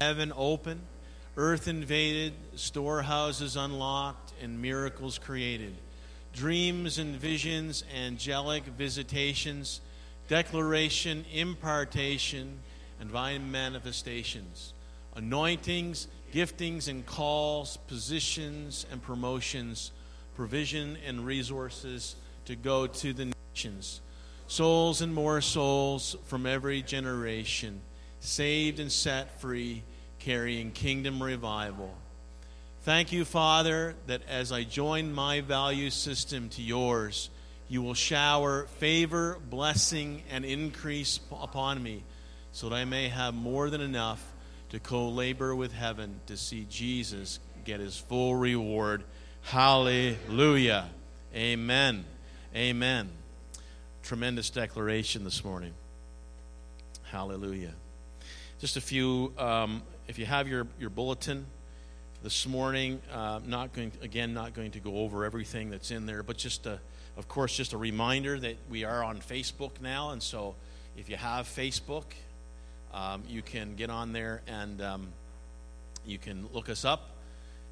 heaven open, earth invaded, storehouses unlocked, and miracles created. Dreams and visions, angelic visitations, declaration, impartation, and divine manifestations, anointings, giftings and calls, positions and promotions, provision and resources to go to the nations. Souls and more souls from every generation, saved and set free, carrying kingdom revival. Thank you, Father, that as I join my value system to yours, you will shower favor, blessing, and increase upon me so that I may have more than enough to co labor with heaven to see Jesus get his full reward. Hallelujah. Amen. Amen. Tremendous declaration this morning. Hallelujah. Just a few, um, if you have your, your bulletin this morning, uh, not going, again, not going to go over everything that's in there, but just a, of course, just a reminder that we are on Facebook now, and so if you have Facebook, um, you can get on there and um, you can look us up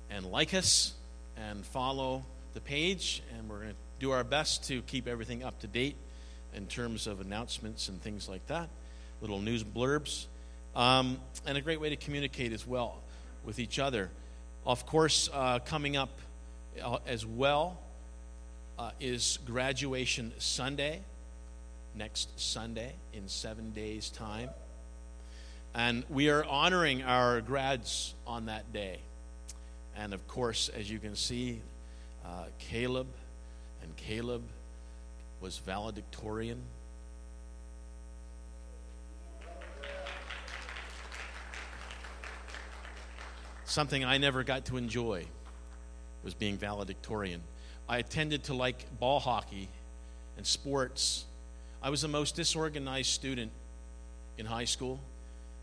and like us and follow the page, and we're going to do our best to keep everything up to date in terms of announcements and things like that, little news blurbs, um, and a great way to communicate as well with each other. Of course, uh, coming up uh, as well uh, is graduation Sunday, next Sunday in seven days' time. And we are honoring our grads on that day. And of course, as you can see, uh, Caleb and Caleb was valedictorian. Something I never got to enjoy was being valedictorian. I tended to like ball hockey and sports. I was the most disorganized student in high school.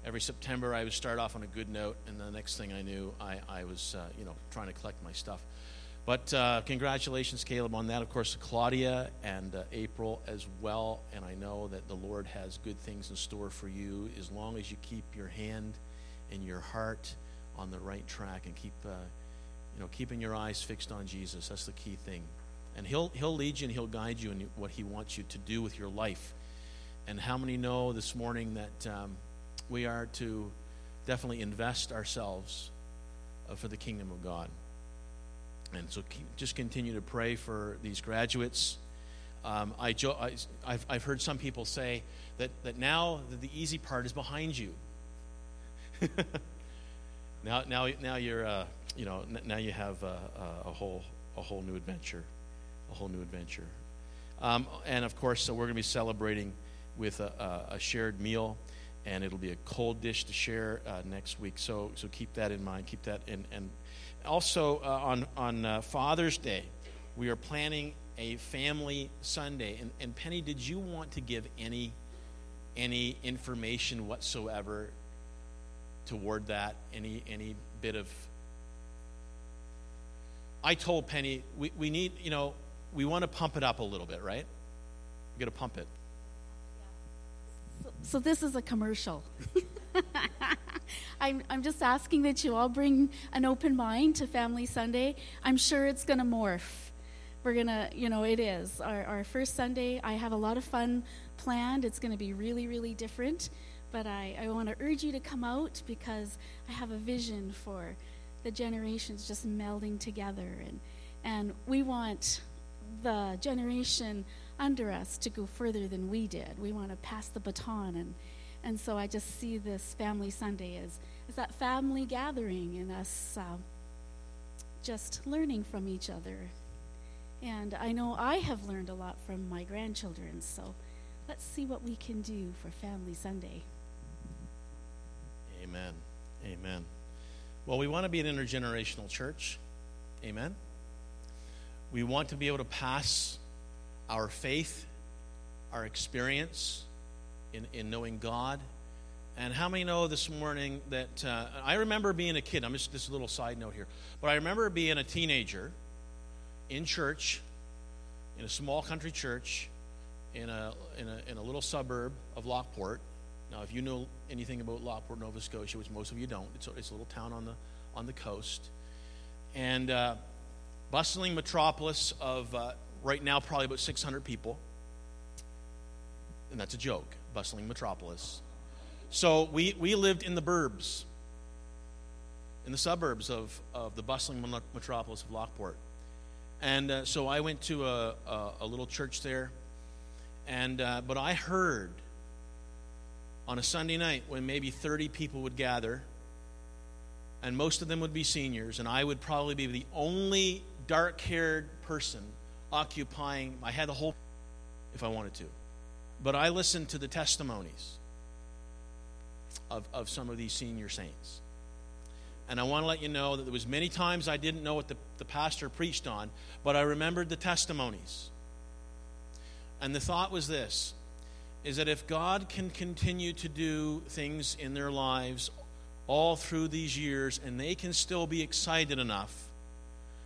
Every September, I would start off on a good note, and the next thing I knew, I, I was, uh, you know, trying to collect my stuff. But uh, congratulations, Caleb, on that. Of course, Claudia and uh, April as well. And I know that the Lord has good things in store for you as long as you keep your hand and your heart on the right track and keep, uh, you know, keeping your eyes fixed on Jesus. That's the key thing. And he'll, he'll lead you and He'll guide you in what He wants you to do with your life. And how many know this morning that um, we are to definitely invest ourselves uh, for the kingdom of God? And so just continue to pray for these graduates. Um, I, I, have I've heard some people say that, that now the easy part is behind you. now, now, now you're, uh, you know, now you have a, a, whole, a whole new adventure, a whole new adventure. Um, and of course, so we're going to be celebrating with a, a, shared meal, and it'll be a cold dish to share uh, next week. So, so keep that in mind. Keep that in, and also uh, on, on uh, Father's Day, we are planning a family Sunday. And, and Penny, did you want to give any, any information whatsoever toward that? Any, any bit of. I told Penny, we, we need, you know, we want to pump it up a little bit, right? We got to pump it. So, so this is a commercial. I'm, I'm just asking that you all bring an open mind to Family Sunday. I'm sure it's going to morph. We're going to, you know, it is. Our, our first Sunday, I have a lot of fun planned. It's going to be really, really different. But I, I want to urge you to come out because I have a vision for the generations just melding together. And, and we want the generation under us to go further than we did. We want to pass the baton and and so I just see this Family Sunday as, as that family gathering and us uh, just learning from each other. And I know I have learned a lot from my grandchildren, so let's see what we can do for Family Sunday. Amen. Amen. Well, we want to be an intergenerational church. Amen. We want to be able to pass our faith, our experience, in, in knowing God. And how many know this morning that uh, I remember being a kid? I'm just this little side note here, but I remember being a teenager in church, in a small country church, in a in a, in a little suburb of Lockport. Now, if you know anything about Lockport, Nova Scotia, which most of you don't, it's a, it's a little town on the, on the coast. And uh, bustling metropolis of uh, right now probably about 600 people. And that's a joke, bustling metropolis. So we, we lived in the burbs, in the suburbs of, of the bustling metropolis of Lockport. And uh, so I went to a, a, a, little church there. And, uh, but I heard on a Sunday night when maybe 30 people would gather, and most of them would be seniors, and I would probably be the only dark haired person occupying, I had the whole, if I wanted to. But I listened to the testimonies of, of some of these senior saints. And I want to let you know that there was many times I didn't know what the, the pastor preached on, but I remembered the testimonies. And the thought was this is that if God can continue to do things in their lives all through these years and they can still be excited enough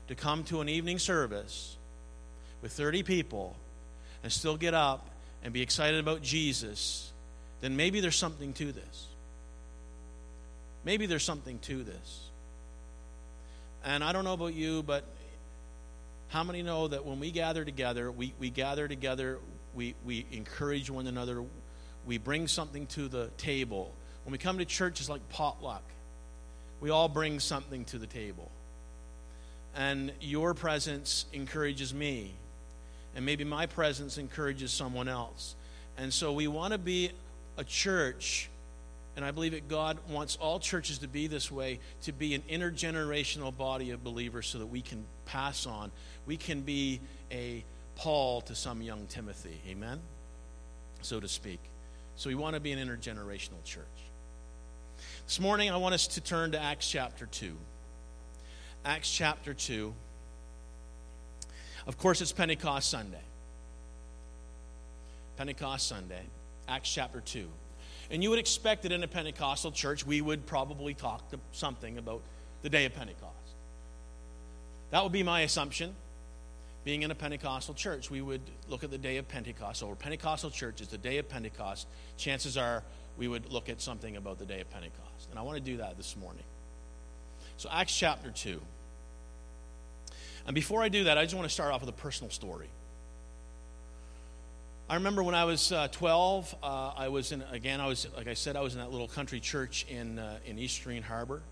to come to an evening service with 30 people and still get up and be excited about Jesus, then maybe there's something to this. Maybe there's something to this. And I don't know about you, but how many know that when we gather together, we, we gather together, we, we encourage one another, we bring something to the table. When we come to church, it's like potluck. We all bring something to the table. And your presence encourages me. And maybe my presence encourages someone else. And so we want to be a church and I believe that God wants all churches to be this way, to be an intergenerational body of believers so that we can pass on. We can be a Paul to some young Timothy. Amen? So to speak. So we want to be an intergenerational church. This morning, I want us to turn to Acts chapter 2. Acts chapter 2. Of course, it's Pentecost Sunday. Pentecost Sunday, Acts chapter 2. And you would expect that in a Pentecostal church, we would probably talk something about the day of Pentecost. That would be my assumption. Being in a Pentecostal church, we would look at the day of Pentecost. So, Pentecostal church is the day of Pentecost. Chances are we would look at something about the day of Pentecost. And I want to do that this morning. So, Acts chapter 2. And before I do that, I just want to start off with a personal story. I remember when I was uh, 12, uh, I was in, again, I was, like I said, I was in that little country church in, uh, in East Green Harbor.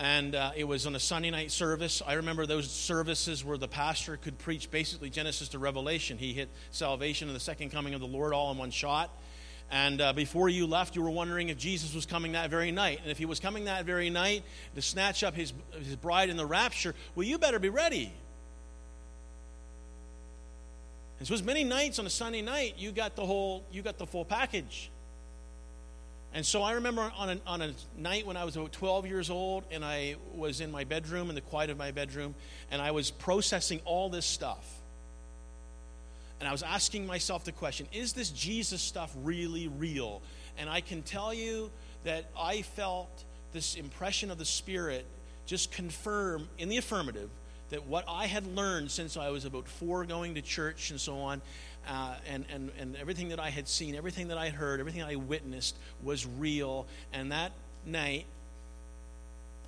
And uh, it was on a Sunday night service. I remember those services where the pastor could preach basically Genesis to Revelation. He hit salvation and the second coming of the Lord all in one shot. And uh, before you left, you were wondering if Jesus was coming that very night. And if he was coming that very night to snatch up his, his bride in the rapture, well, you better be ready and so as many nights on a Sunday night, you got the whole, you got the full package. And so I remember on a, on a night when I was about 12 years old and I was in my bedroom, in the quiet of my bedroom, and I was processing all this stuff. And I was asking myself the question is this Jesus stuff really real? And I can tell you that I felt this impression of the Spirit just confirm in the affirmative that what I had learned since I was about four going to church and so on, uh, and, and, and everything that I had seen, everything that I heard, everything I witnessed was real. And that night,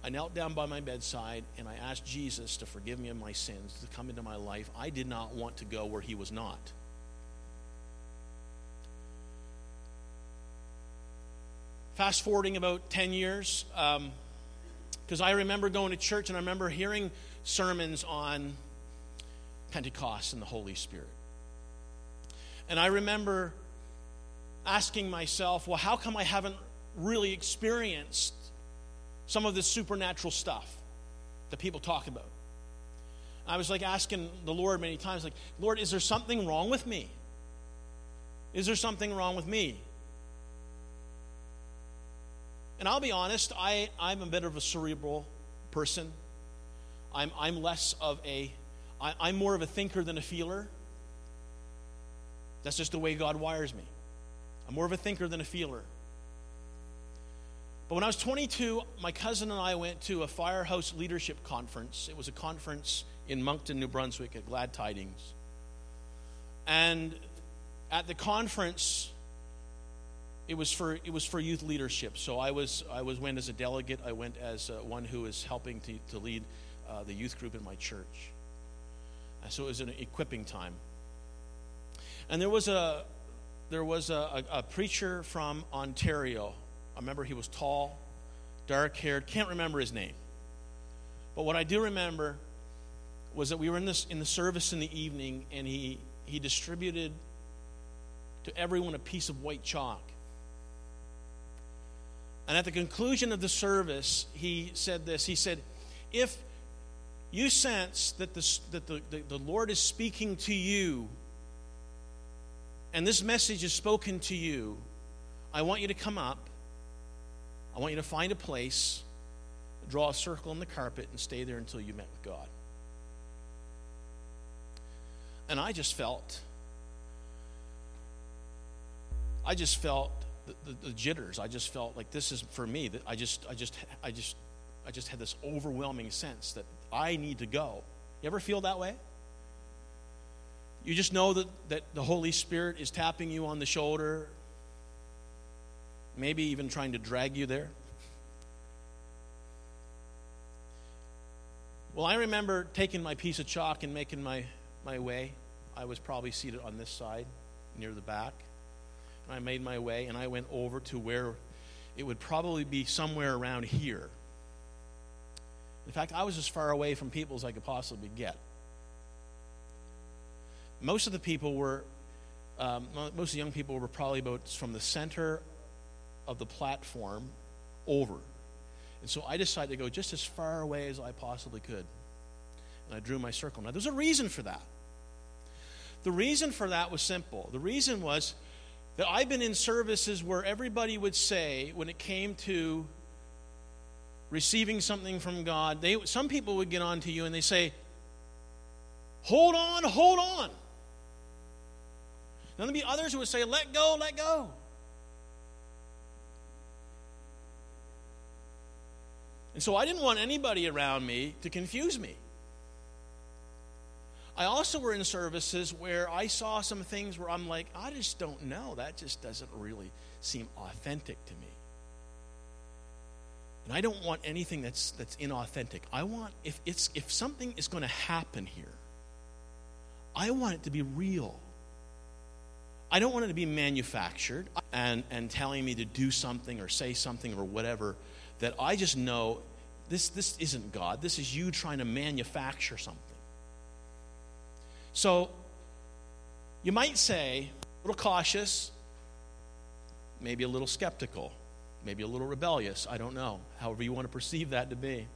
I knelt down by my bedside and I asked Jesus to forgive me of my sins, to come into my life. I did not want to go where he was not. Fast forwarding about 10 years, because um, I remember going to church and I remember hearing sermons on Pentecost and the Holy Spirit. And I remember asking myself, well, how come I haven't really experienced some of this supernatural stuff that people talk about? I was like asking the Lord many times, like, Lord, is there something wrong with me? Is there something wrong with me? And I'll be honest, I, I'm a bit of a cerebral person. I'm, I'm less of a, I, I'm more of a thinker than a feeler. That's just the way God wires me. I'm more of a thinker than a feeler. But when I was 22, my cousin and I went to a firehouse leadership conference. It was a conference in Moncton, New Brunswick at Glad Tidings. And at the conference, it was for it was for youth leadership. So I was I was went as a delegate. I went as uh, one who is helping to, to lead uh, the youth group in my church. Uh, so it was an equipping time. And there was a there was a, a, a preacher from Ontario. I remember he was tall, dark haired. Can't remember his name. But what I do remember was that we were in this in the service in the evening, and he he distributed to everyone a piece of white chalk. And at the conclusion of the service, he said this. He said, If you sense that, the, that the, the, the Lord is speaking to you, and this message is spoken to you, I want you to come up. I want you to find a place, draw a circle in the carpet, and stay there until you met with God. And I just felt, I just felt the, the, the, jitters. I just felt like this is for me. That I just, I just, I just, I just had this overwhelming sense that I need to go. You ever feel that way? You just know that, that the Holy Spirit is tapping you on the shoulder, maybe even trying to drag you there. Well, I remember taking my piece of chalk and making my, my way. I was probably seated on this side, near the back. And I made my way and I went over to where it would probably be somewhere around here. In fact, I was as far away from people as I could possibly get. Most of the people were, um, most of the young people were probably about from the center of the platform over. And so I decided to go just as far away as I possibly could. And I drew my circle. Now, there's a reason for that. The reason for that was simple. The reason was that I've been in services where everybody would say, when it came to receiving something from God, they, some people would get on to you and they say, Hold on, hold on. Then there'd be others who would say, Let go, let go. And so I didn't want anybody around me to confuse me. I also were in services where I saw some things where I'm like, I just don't know. That just doesn't really seem authentic to me. And I don't want anything that's that's inauthentic. I want if it's if something is going to happen here, I want it to be real. I don't want it to be manufactured and, and telling me to do something or say something or whatever that I just know this, this isn't God. This is you trying to manufacture something. So you might say, a little cautious, maybe a little skeptical, maybe a little rebellious. I don't know, however you want to perceive that to be.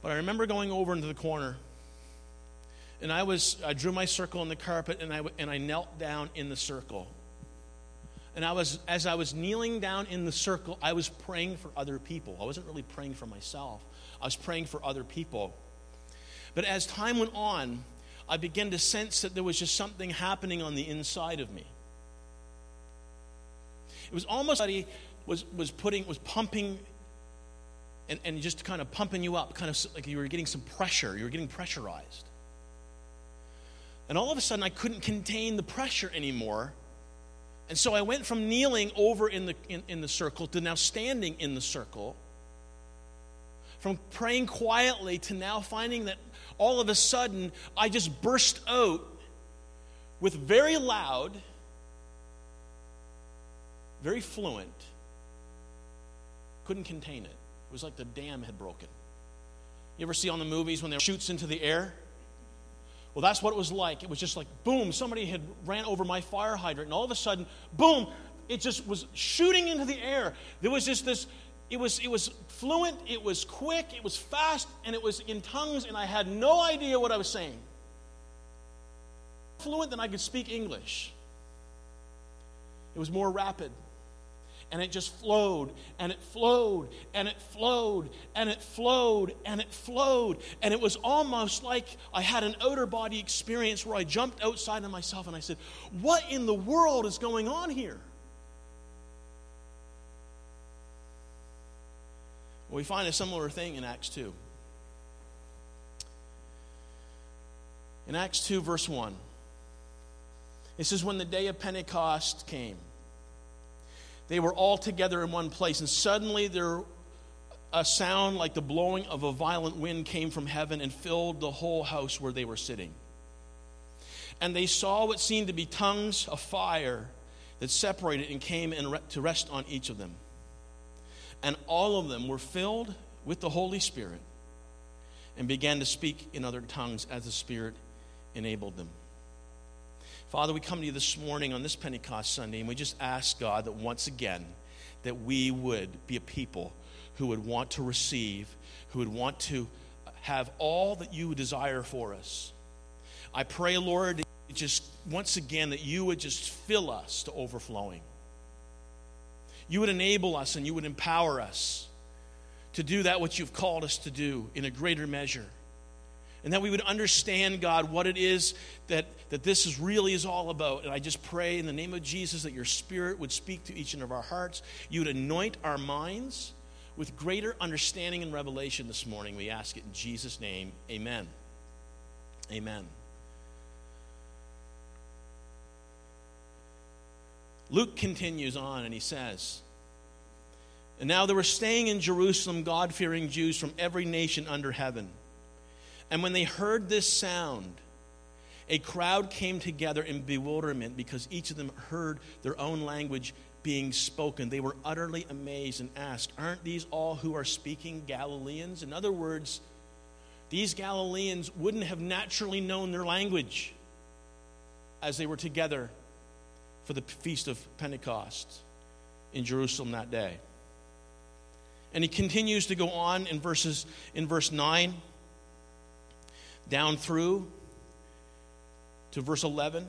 But I remember going over into the corner, and I was I drew my circle in the carpet, and I and I knelt down in the circle. And I was as I was kneeling down in the circle, I was praying for other people. I wasn't really praying for myself. I was praying for other people. But as time went on, I began to sense that there was just something happening on the inside of me. It was almost like was, was putting, was pumping and, and just kind of pumping you up, kind of like you were getting some pressure, you were getting pressurized. And all of a sudden, I couldn't contain the pressure anymore. And so I went from kneeling over in the, in, in the circle to now standing in the circle. From praying quietly to now finding that all of a sudden, I just burst out with very loud, very fluent, couldn't contain it. It was like the dam had broken. You ever see on the movies when there shoots into the air? Well, that's what it was like. It was just like, boom, somebody had ran over my fire hydrant, and all of a sudden, boom, it just was shooting into the air. There was just this it was, it was fluent, it was quick, it was fast, and it was in tongues, and I had no idea what I was saying. Fluent than I could speak English. It was more rapid. And it just flowed, and it flowed, and it flowed, and it flowed, and it flowed. And it was almost like I had an outer body experience where I jumped outside of myself and I said, What in the world is going on here? Well, we find a similar thing in Acts 2. In Acts 2, verse 1, it says, When the day of Pentecost came, they were all together in one place, and suddenly there a sound like the blowing of a violent wind came from heaven and filled the whole house where they were sitting. And they saw what seemed to be tongues of fire that separated and came and re- to rest on each of them. And all of them were filled with the Holy Spirit and began to speak in other tongues as the Spirit enabled them. Father, we come to you this morning on this Pentecost Sunday, and we just ask God that once again, that we would be a people who would want to receive, who would want to have all that you desire for us. I pray, Lord, just once again that you would just fill us to overflowing. You would enable us and you would empower us to do that which you've called us to do in a greater measure. And that we would understand, God, what it is that, that this is really is all about. And I just pray in the name of Jesus that your spirit would speak to each one of our hearts. You would anoint our minds with greater understanding and revelation this morning. We ask it in Jesus' name. Amen. Amen. Luke continues on and he says, And now there were staying in Jerusalem God fearing Jews from every nation under heaven. And when they heard this sound, a crowd came together in bewilderment because each of them heard their own language being spoken. They were utterly amazed and asked, Aren't these all who are speaking Galileans? In other words, these Galileans wouldn't have naturally known their language as they were together for the feast of Pentecost in Jerusalem that day. And he continues to go on in verses in verse 9 down through to verse 11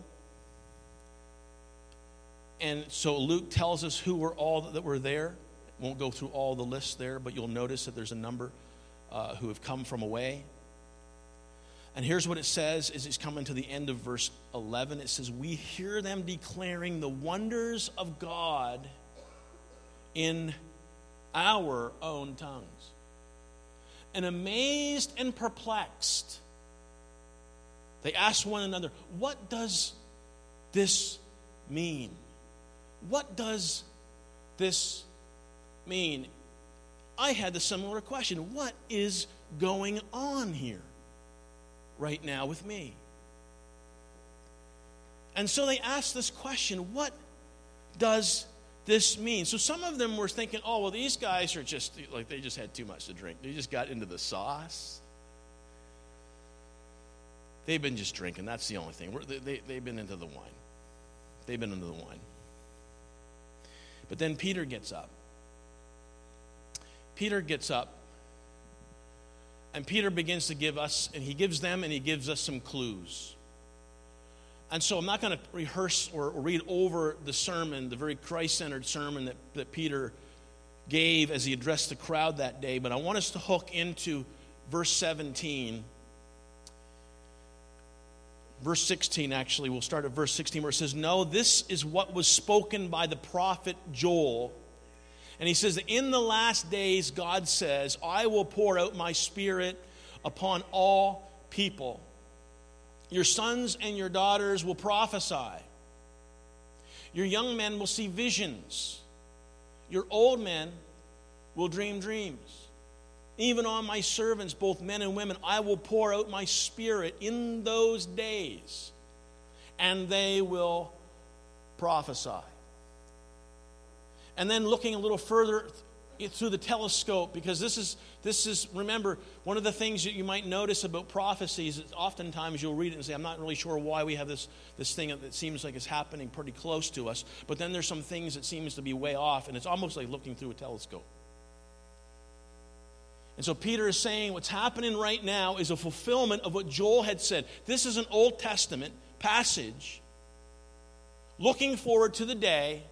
and so Luke tells us who were all that were there. Won't go through all the lists there, but you'll notice that there's a number uh, who have come from away. And here's what it says as it's coming to the end of verse 11. It says, We hear them declaring the wonders of God in our own tongues. And amazed and perplexed, they ask one another, What does this mean? What does this mean? I had the similar question. What is going on here right now with me? And so they asked this question what does this mean? So some of them were thinking, oh, well, these guys are just like they just had too much to drink. They just got into the sauce. They've been just drinking. That's the only thing. They, they, they've been into the wine. They've been into the wine. But then Peter gets up. Peter gets up. And Peter begins to give us, and he gives them and he gives us some clues. And so I'm not going to rehearse or, read over the sermon, the very Christ centered sermon that, that Peter gave as he addressed the crowd that day, but I want us to hook into verse 17 verse 16, actually, we'll start at verse 16, where it says, No, this is what was spoken by the prophet Joel. And he says, In the last days, God says, I will pour out my spirit upon all people. Your sons and your daughters will prophesy. Your young men will see visions. Your old men will dream dreams. Even on my servants, both men and women, I will pour out my spirit in those days, and they will prophesy. And then looking a little further through the telescope, because this is, this is, remember, one of the things that you might notice about prophecies is oftentimes you'll read it and say, I'm not really sure why we have this, this thing that seems like it's happening pretty close to us, but then there's some things that seems to be way off, and it's almost like looking through a telescope. And so Peter is saying what's happening right now is a fulfillment of what Joel had said. This is an Old Testament passage looking forward to the day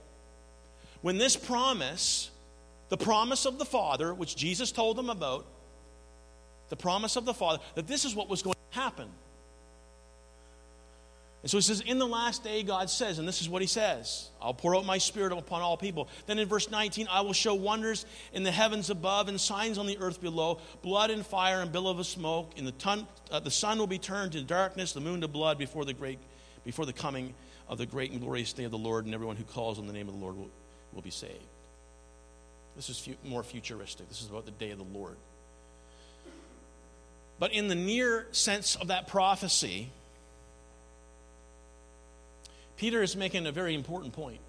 when this promise, the promise of the Father, which Jesus told them about, the promise of the Father, that this is what was going to happen. And so he says, In the last day, God says, and this is what he says I'll pour out my spirit upon all people. Then in verse 19, I will show wonders in the heavens above and signs on the earth below blood and fire and billow of smoke. In the, ton, uh, the sun will be turned to darkness, the moon to blood before the, great, before the coming of the great and glorious day of the Lord, and everyone who calls on the name of the Lord will, will be saved. This is fu- more futuristic. This is about the day of the Lord. But in the near sense of that prophecy, Peter is making a very important point.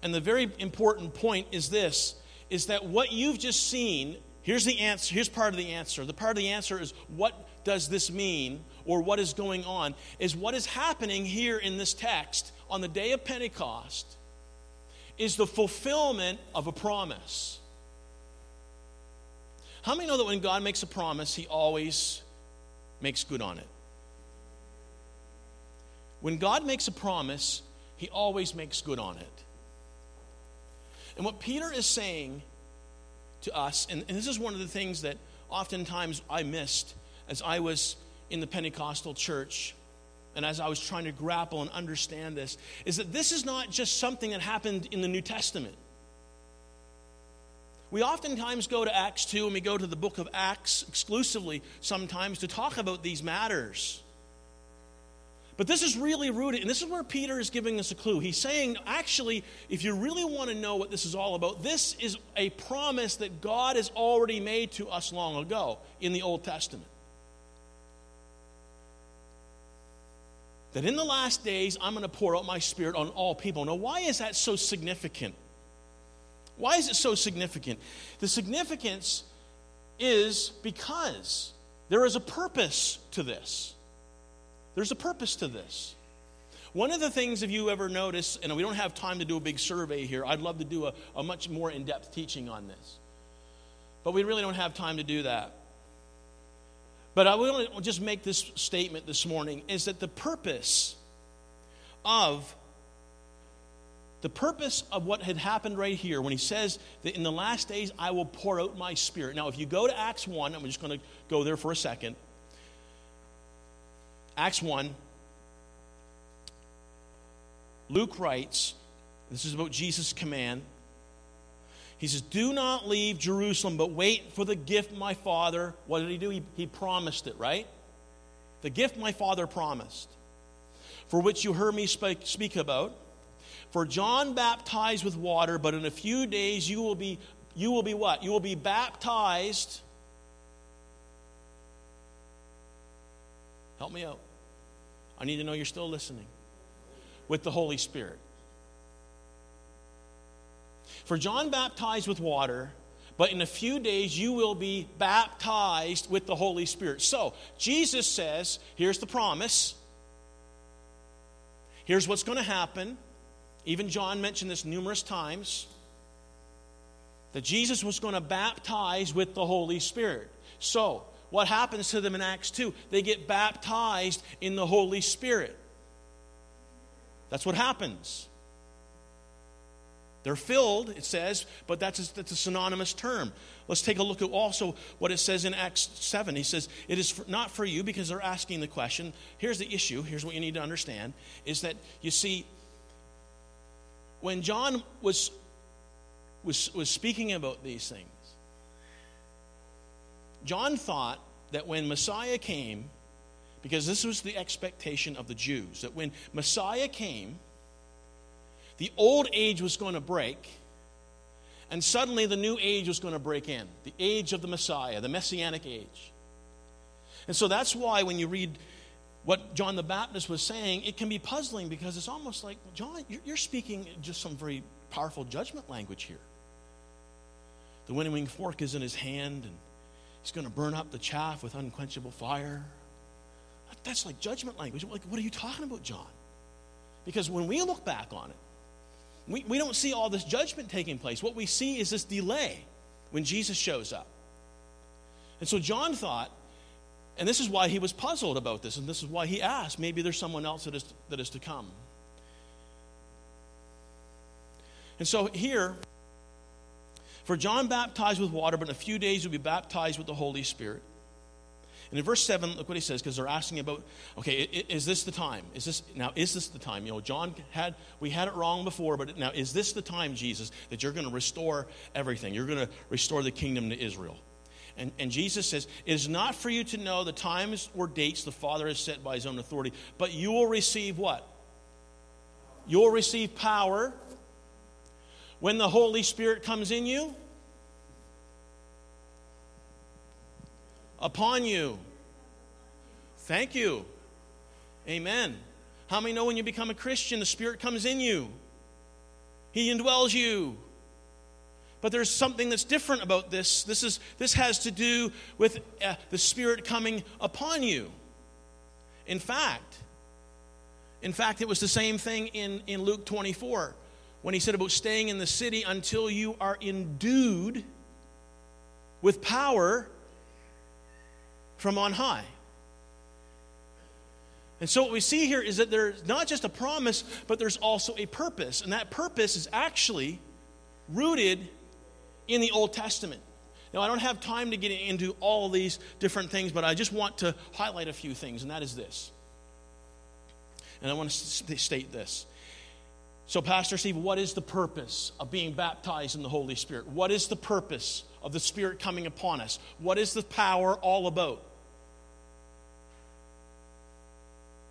And the very important point is this is that what you've just seen, here's the answer, here's part of the answer. The part of the answer is what does this mean or what is going on is what is happening here in this text on the day of Pentecost is the fulfillment of a promise. How many know that when God makes a promise, he always makes good on it? When God makes a promise, he always makes good on it. And what Peter is saying to us, and, and, this is one of the things that oftentimes I missed as I was in the Pentecostal church and as I was trying to grapple and understand this, is that this is not just something that happened in the New Testament. We oftentimes go to Acts 2 and we go to the book of Acts exclusively sometimes to talk about these matters. But this is really rooted, and this is where Peter is giving us a clue. He's saying, actually, if you really want to know what this is all about, this is a promise that God has already made to us long ago in the Old Testament. That in the last days, I'm going to pour out my spirit on all people. Now, why is that so significant? Why is it so significant? The significance is because there is a purpose to this. There's a purpose to this. One of the things, if you ever notice, and we don't have time to do a big survey here, I'd love to do a, a much more in depth teaching on this. But we really don't have time to do that. But I will just make this statement this morning is that the purpose of the purpose of what had happened right here when he says that in the last days I will pour out my spirit. Now, if you go to Acts 1, I'm just going to go there for a second. Acts 1, Luke writes, this is about Jesus' command. He says, Do not leave Jerusalem, but wait for the gift my father. What did he do? He, he promised it, right? The gift my father promised, for which you heard me speak, speak about. For John baptized with water, but in a few days you will be you will be what? You will be baptized. Help me out. I need to know you're still listening. With the Holy Spirit. For John baptized with water, but in a few days you will be baptized with the Holy Spirit. So, Jesus says, here's the promise. Here's what's going to happen. Even John mentioned this numerous times that Jesus was going to baptize with the Holy Spirit. So, what happens to them in Acts 2? They get baptized in the Holy Spirit. That's what happens. They're filled, it says, but that's a, that's a synonymous term. Let's take a look at also what it says in Acts 7. He says, It is for, not for you because they're asking the question. Here's the issue. Here's what you need to understand is that, you see, when John was, was, was speaking about these things, John thought that when Messiah came, because this was the expectation of the Jews, that when Messiah came, the old age was going to break, and suddenly the new age was going to break in the age of the Messiah, the messianic age. And so that's why when you read what John the Baptist was saying, it can be puzzling because it's almost like, John, you're speaking just some very powerful judgment language here. The winnowing fork is in his hand, and he's going to burn up the chaff with unquenchable fire. That's like judgment language. Like, what are you talking about, John? Because when we look back on it, we, we don't see all this judgment taking place. What we see is this delay when Jesus shows up. And so John thought, and this is why he was puzzled about this, and this is why he asked, maybe there's someone else that is, that is to come. And so here, for John baptized with water, but in a few days you'll be baptized with the Holy Spirit. And in verse 7, look what he says, because they're asking about, okay, is this the time? Is this now is this the time? You know, John had we had it wrong before, but now is this the time, Jesus, that you're going to restore everything? You're going to restore the kingdom to Israel. And, and Jesus says, It is not for you to know the times or dates the Father has set by his own authority, but you will receive what? You will receive power When the Holy Spirit comes in you, upon you. Thank you. Amen. How many know when you become a Christian, the Spirit comes in you? He indwells you. But there's something that's different about this. This, is, this has to do with uh, the Spirit coming upon you. In fact, in fact, it was the same thing in, in Luke 24 when he said about staying in the city until you are endued with power from on high. And so, what we see here is that there's not just a promise, but there's also a purpose. And that purpose is actually rooted in the Old Testament. Now, I don't have time to get into all these different things, but I just want to highlight a few things, and that is this. And I want to state this. So, Pastor Steve, what is the purpose of being baptized in the Holy Spirit? What is the purpose of the Spirit coming upon us? What is the power all about?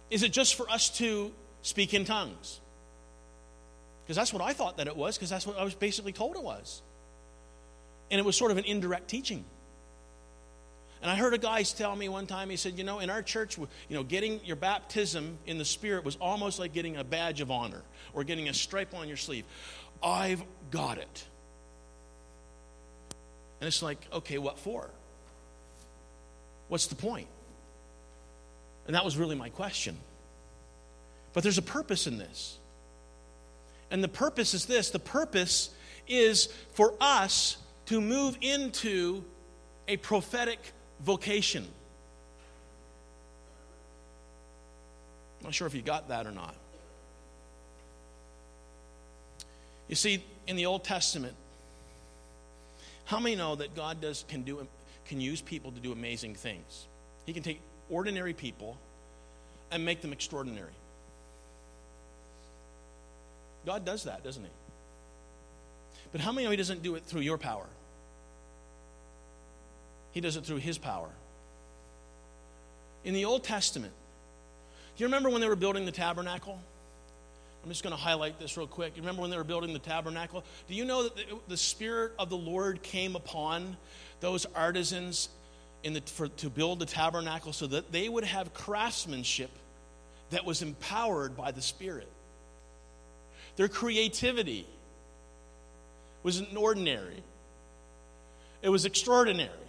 Is it just for us to speak in tongues? Because that's what I thought that it was, because that's what I was basically told it was. And it was sort of an indirect teaching. And I heard a guy tell me one time, he said, You know, in our church, you know, getting your baptism in the Spirit was almost like getting a badge of honor or getting a stripe on your sleeve. I've got it. And it's like, okay, what for? What's the point? And that was really my question. But there's a purpose in this. And the purpose is this the purpose is for us to move into a prophetic vocation. I'm not sure if you got that or not. You see, in the Old Testament, how many know that God does can do can use people to do amazing things? He can take ordinary people and make them extraordinary. God does that, doesn't He? But how many know He doesn't do it through your power? He does it through His power. In the Old Testament, do you remember when they were building the tabernacle? I'm just going to highlight this real quick. You remember when they were building the tabernacle? Do you know that the Spirit of the Lord came upon those artisans the, for, to build the tabernacle so that they would have craftsmanship that was empowered by the Spirit. Their creativity wasn't ordinary, it was extraordinary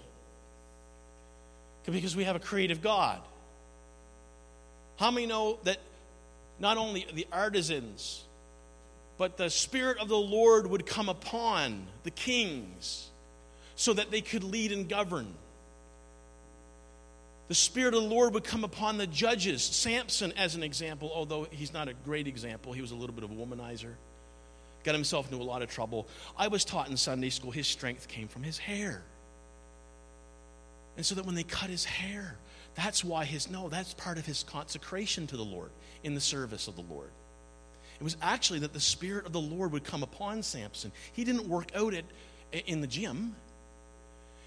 because we have a creative God. How many know that not only the artisans, but the Spirit of the Lord would come upon the kings so that they could lead and govern? The Spirit of the Lord would come upon the judges. Samson, as an example, although he's not a great example, he was a little bit of a womanizer. Got himself into a lot of trouble. I was taught in Sunday school his strength came from his hair. And so that when they cut his hair, that's why his, no, that's part of his consecration to the Lord in the service of the Lord. It was actually that the Spirit of the Lord would come upon Samson. He didn't work out it in the gym.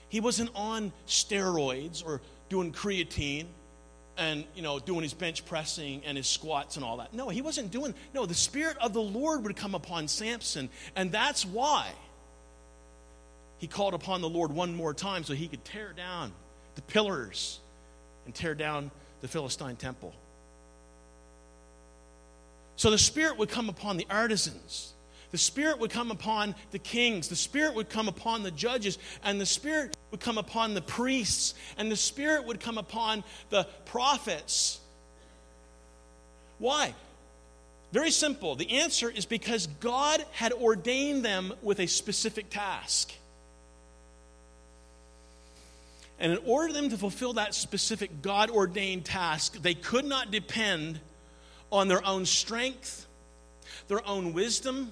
He wasn't on steroids or doing creatine and you know doing his bench pressing and his squats and all that no he wasn't doing no the spirit of the lord would come upon samson and that's why he called upon the lord one more time so he could tear down the pillars and tear down the philistine temple so the spirit would come upon the artisans the Spirit would come upon the kings, the Spirit would come upon the judges, and the Spirit would come upon the priests, and the Spirit would come upon the prophets. Why? Very simple. The answer is because God had ordained them with a specific task. And in order for them to fulfill that specific God ordained task, they could not depend on their own strength, their own wisdom,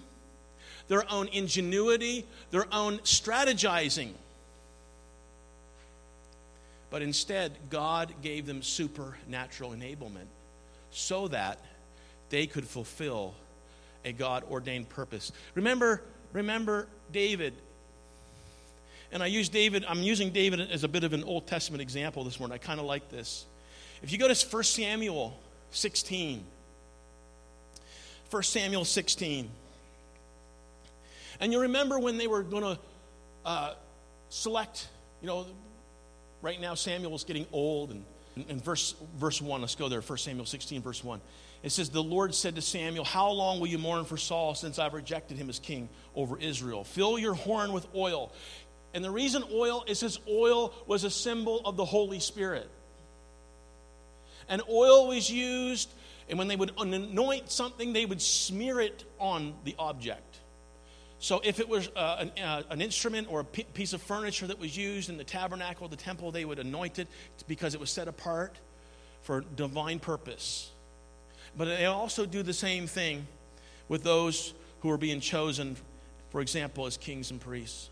their own ingenuity, their own strategizing. But instead, God gave them supernatural enablement so that they could fulfill a God ordained purpose. Remember, remember David. And I use David, I'm using David as a bit of an Old Testament example this morning. I kind of like this. If you go to 1 Samuel 16, 1 Samuel 16, And you remember when they were going to uh, select, you know, right now Samuel's getting old. And in verse, verse 1, let's go there, 1 Samuel 16, verse 1. It says, The Lord said to Samuel, How long will you mourn for Saul since I've rejected him as king over Israel? Fill your horn with oil. And the reason oil is because oil was a symbol of the Holy Spirit. And oil was used, and when they would anoint something, they would smear it on the object. So if it was uh, an, uh, an, instrument or a piece of furniture that was used in the tabernacle, the temple, they would anoint it because it was set apart for divine purpose. But they also do the same thing with those who are being chosen, for example, as kings and priests.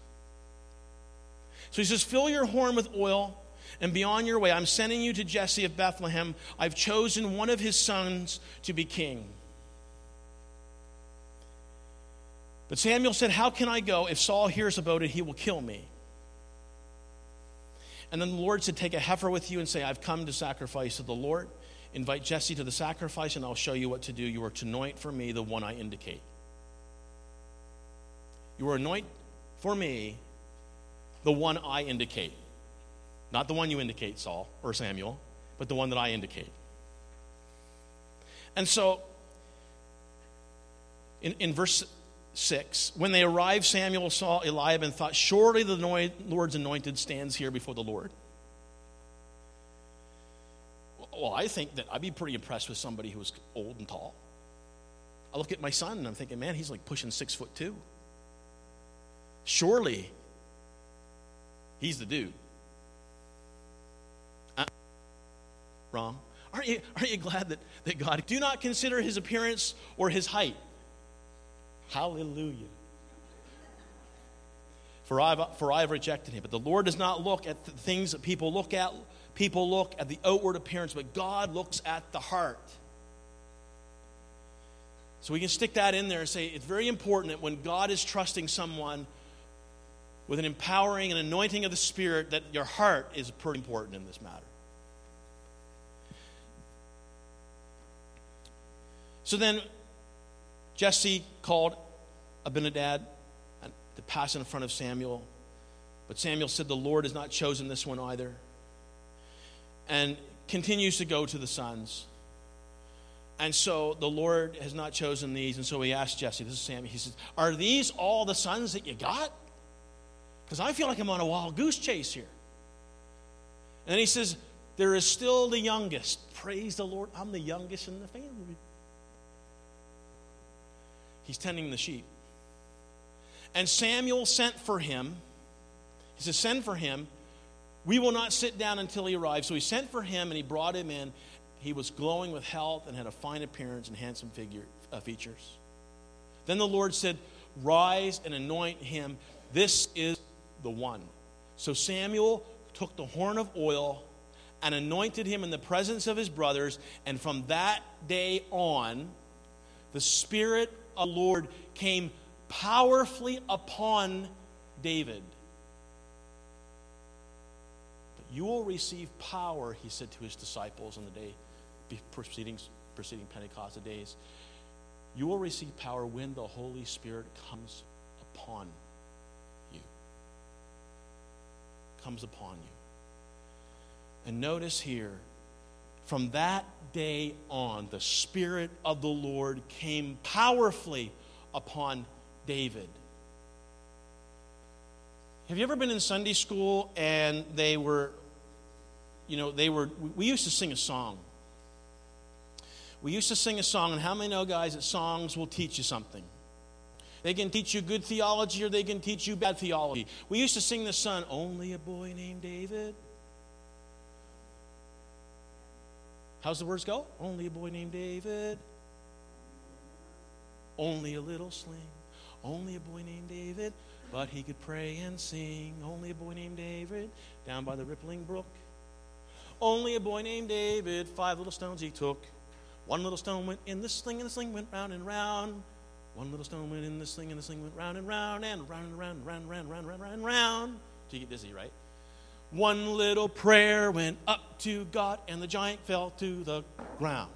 So he says, Fill your horn with oil and be on your way. I'm sending you to Jesse of Bethlehem. I've chosen one of his sons to be king. But Samuel said, How can I go? If Saul hears about it, he will kill me. And then the Lord said, Take a heifer with you and say, I've come to sacrifice to the Lord. Invite Jesse to the sacrifice, and I'll show you what to do. You are to anoint for me the one I indicate. You are anoint for me the one I indicate. Not the one you indicate, Saul or Samuel, but the one that I indicate. And so, in, in verse 6, when they arrived, Samuel saw Eliab and thought, Surely the Lord's anointed stands here before the Lord. Well, I think that I'd be pretty impressed with somebody who was old and tall. I look at my son and I'm thinking, man, he's like pushing six foot two. Surely he's the dude. Uh, wrong. Aren't you, aren't you glad that, that God do not consider his appearance or his height? Hallelujah. For I've, for I've rejected him. But the Lord does not look at the things that people look at People look at the outward appearance, but God looks at the heart. So we can stick that in there and say it's very important that when God is trusting someone with an empowering and anointing of the Spirit, that your heart is pretty important in this matter. So then Jesse called Abinadab to pass in front of Samuel. But Samuel said, The Lord has not chosen this one either and continues to go to the sons. And so the Lord has not chosen these. And so he asked Jesse, this is Samuel. he says, Are these all the sons that you got? Because I feel like I'm on a wild goose chase here. And then he says, There is still the youngest. Praise the Lord. I'm the youngest in the family. He's tending the sheep. And Samuel sent for him. He says, Send for him. We will not sit down until he arrives. So he sent for him and he brought him in. He was glowing with health and had a fine appearance and handsome figure, uh, features. Then the Lord said, Rise and anoint him. This is the one. So Samuel took the horn of oil and anointed him in the presence of his brothers. And from that day on, the Spirit of the Lord came powerfully upon David. You will receive power, he said to his disciples on the day preceding, preceding Pentecost days. You will receive power when the Holy Spirit comes upon you. Comes upon you. And notice here, from that day on, the Spirit of the Lord came powerfully upon David. Have you ever been in Sunday school and they were, you know, they were, we used to sing a song. We used to sing a song, and how many know, guys, that songs will teach you something? They can teach you good theology or they can teach you bad theology. We used to sing the song, Only a Boy Named David. How's the words go? Only a boy named David. Only a little sling. Only a boy named David. But he could pray and sing. Only a boy named David down by the rippling brook. Only a boy named David, five little stones he took. One little stone went in the sling, and the sling went round and round. One little stone went in the sling, and the sling went round and round, and round and round, and round, and round, round, round, round, round. Do you get dizzy, right? One little prayer went up to God, and the giant fell to the ground.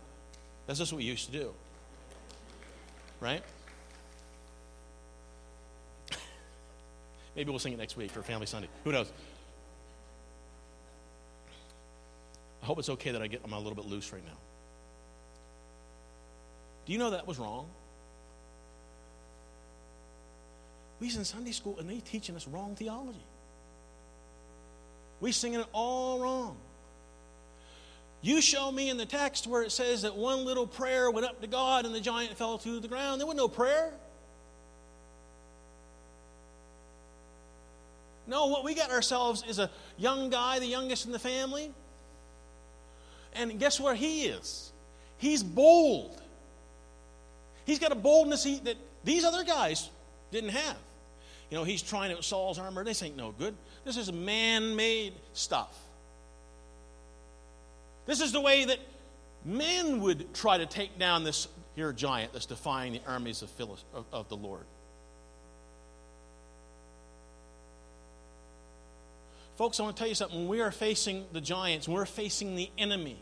That's just what we used to do. Right? Maybe we'll sing it next week for Family Sunday. Who knows? I hope it's okay that I get I'm a little bit loose right now. Do you know that was wrong? We was in Sunday school and they teaching us wrong theology. We singing it all wrong. You show me in the text where it says that one little prayer went up to God and the giant fell to the ground. There was no prayer. No, what we got ourselves is a young guy, the youngest in the family. And guess where he is? He's bold. He's got a boldness he, that these other guys didn't have. You know, he's trying out Saul's armor. This ain't no good. This is man made stuff. This is the way that men would try to take down this here giant that's defying the armies of, Phyllis, of, of the Lord. Folks, I want to tell you something. When we are facing the giants, we're facing the enemy.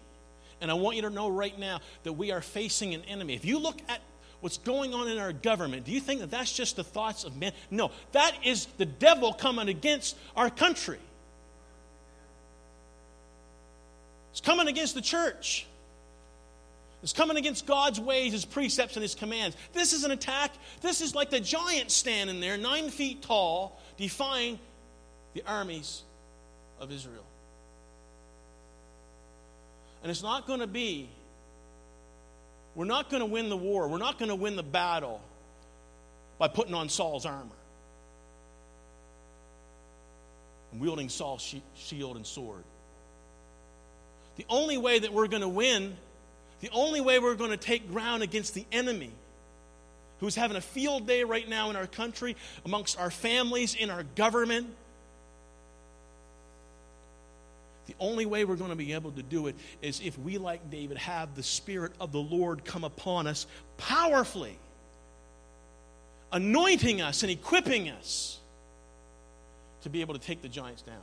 And I want you to know right now that we are facing an enemy. If you look at what's going on in our government, do you think that that's just the thoughts of men? No, that is the devil coming against our country. It's coming against the church. It's coming against God's ways, His precepts, and His commands. This is an attack. This is like the giant standing there, nine feet tall, defying the armies of Israel. And it's not going to be, we're not going to win the war, we're not going to win the battle by putting on Saul's armor and wielding Saul's shield and sword. The only way that we're going to win, the only way we're going to take ground against the enemy who's having a field day right now in our country, amongst our families, in our government, The only way we're going to be able to do it is if we, like David, have the Spirit of the Lord come upon us powerfully, anointing us and equipping us to be able to take the giants down.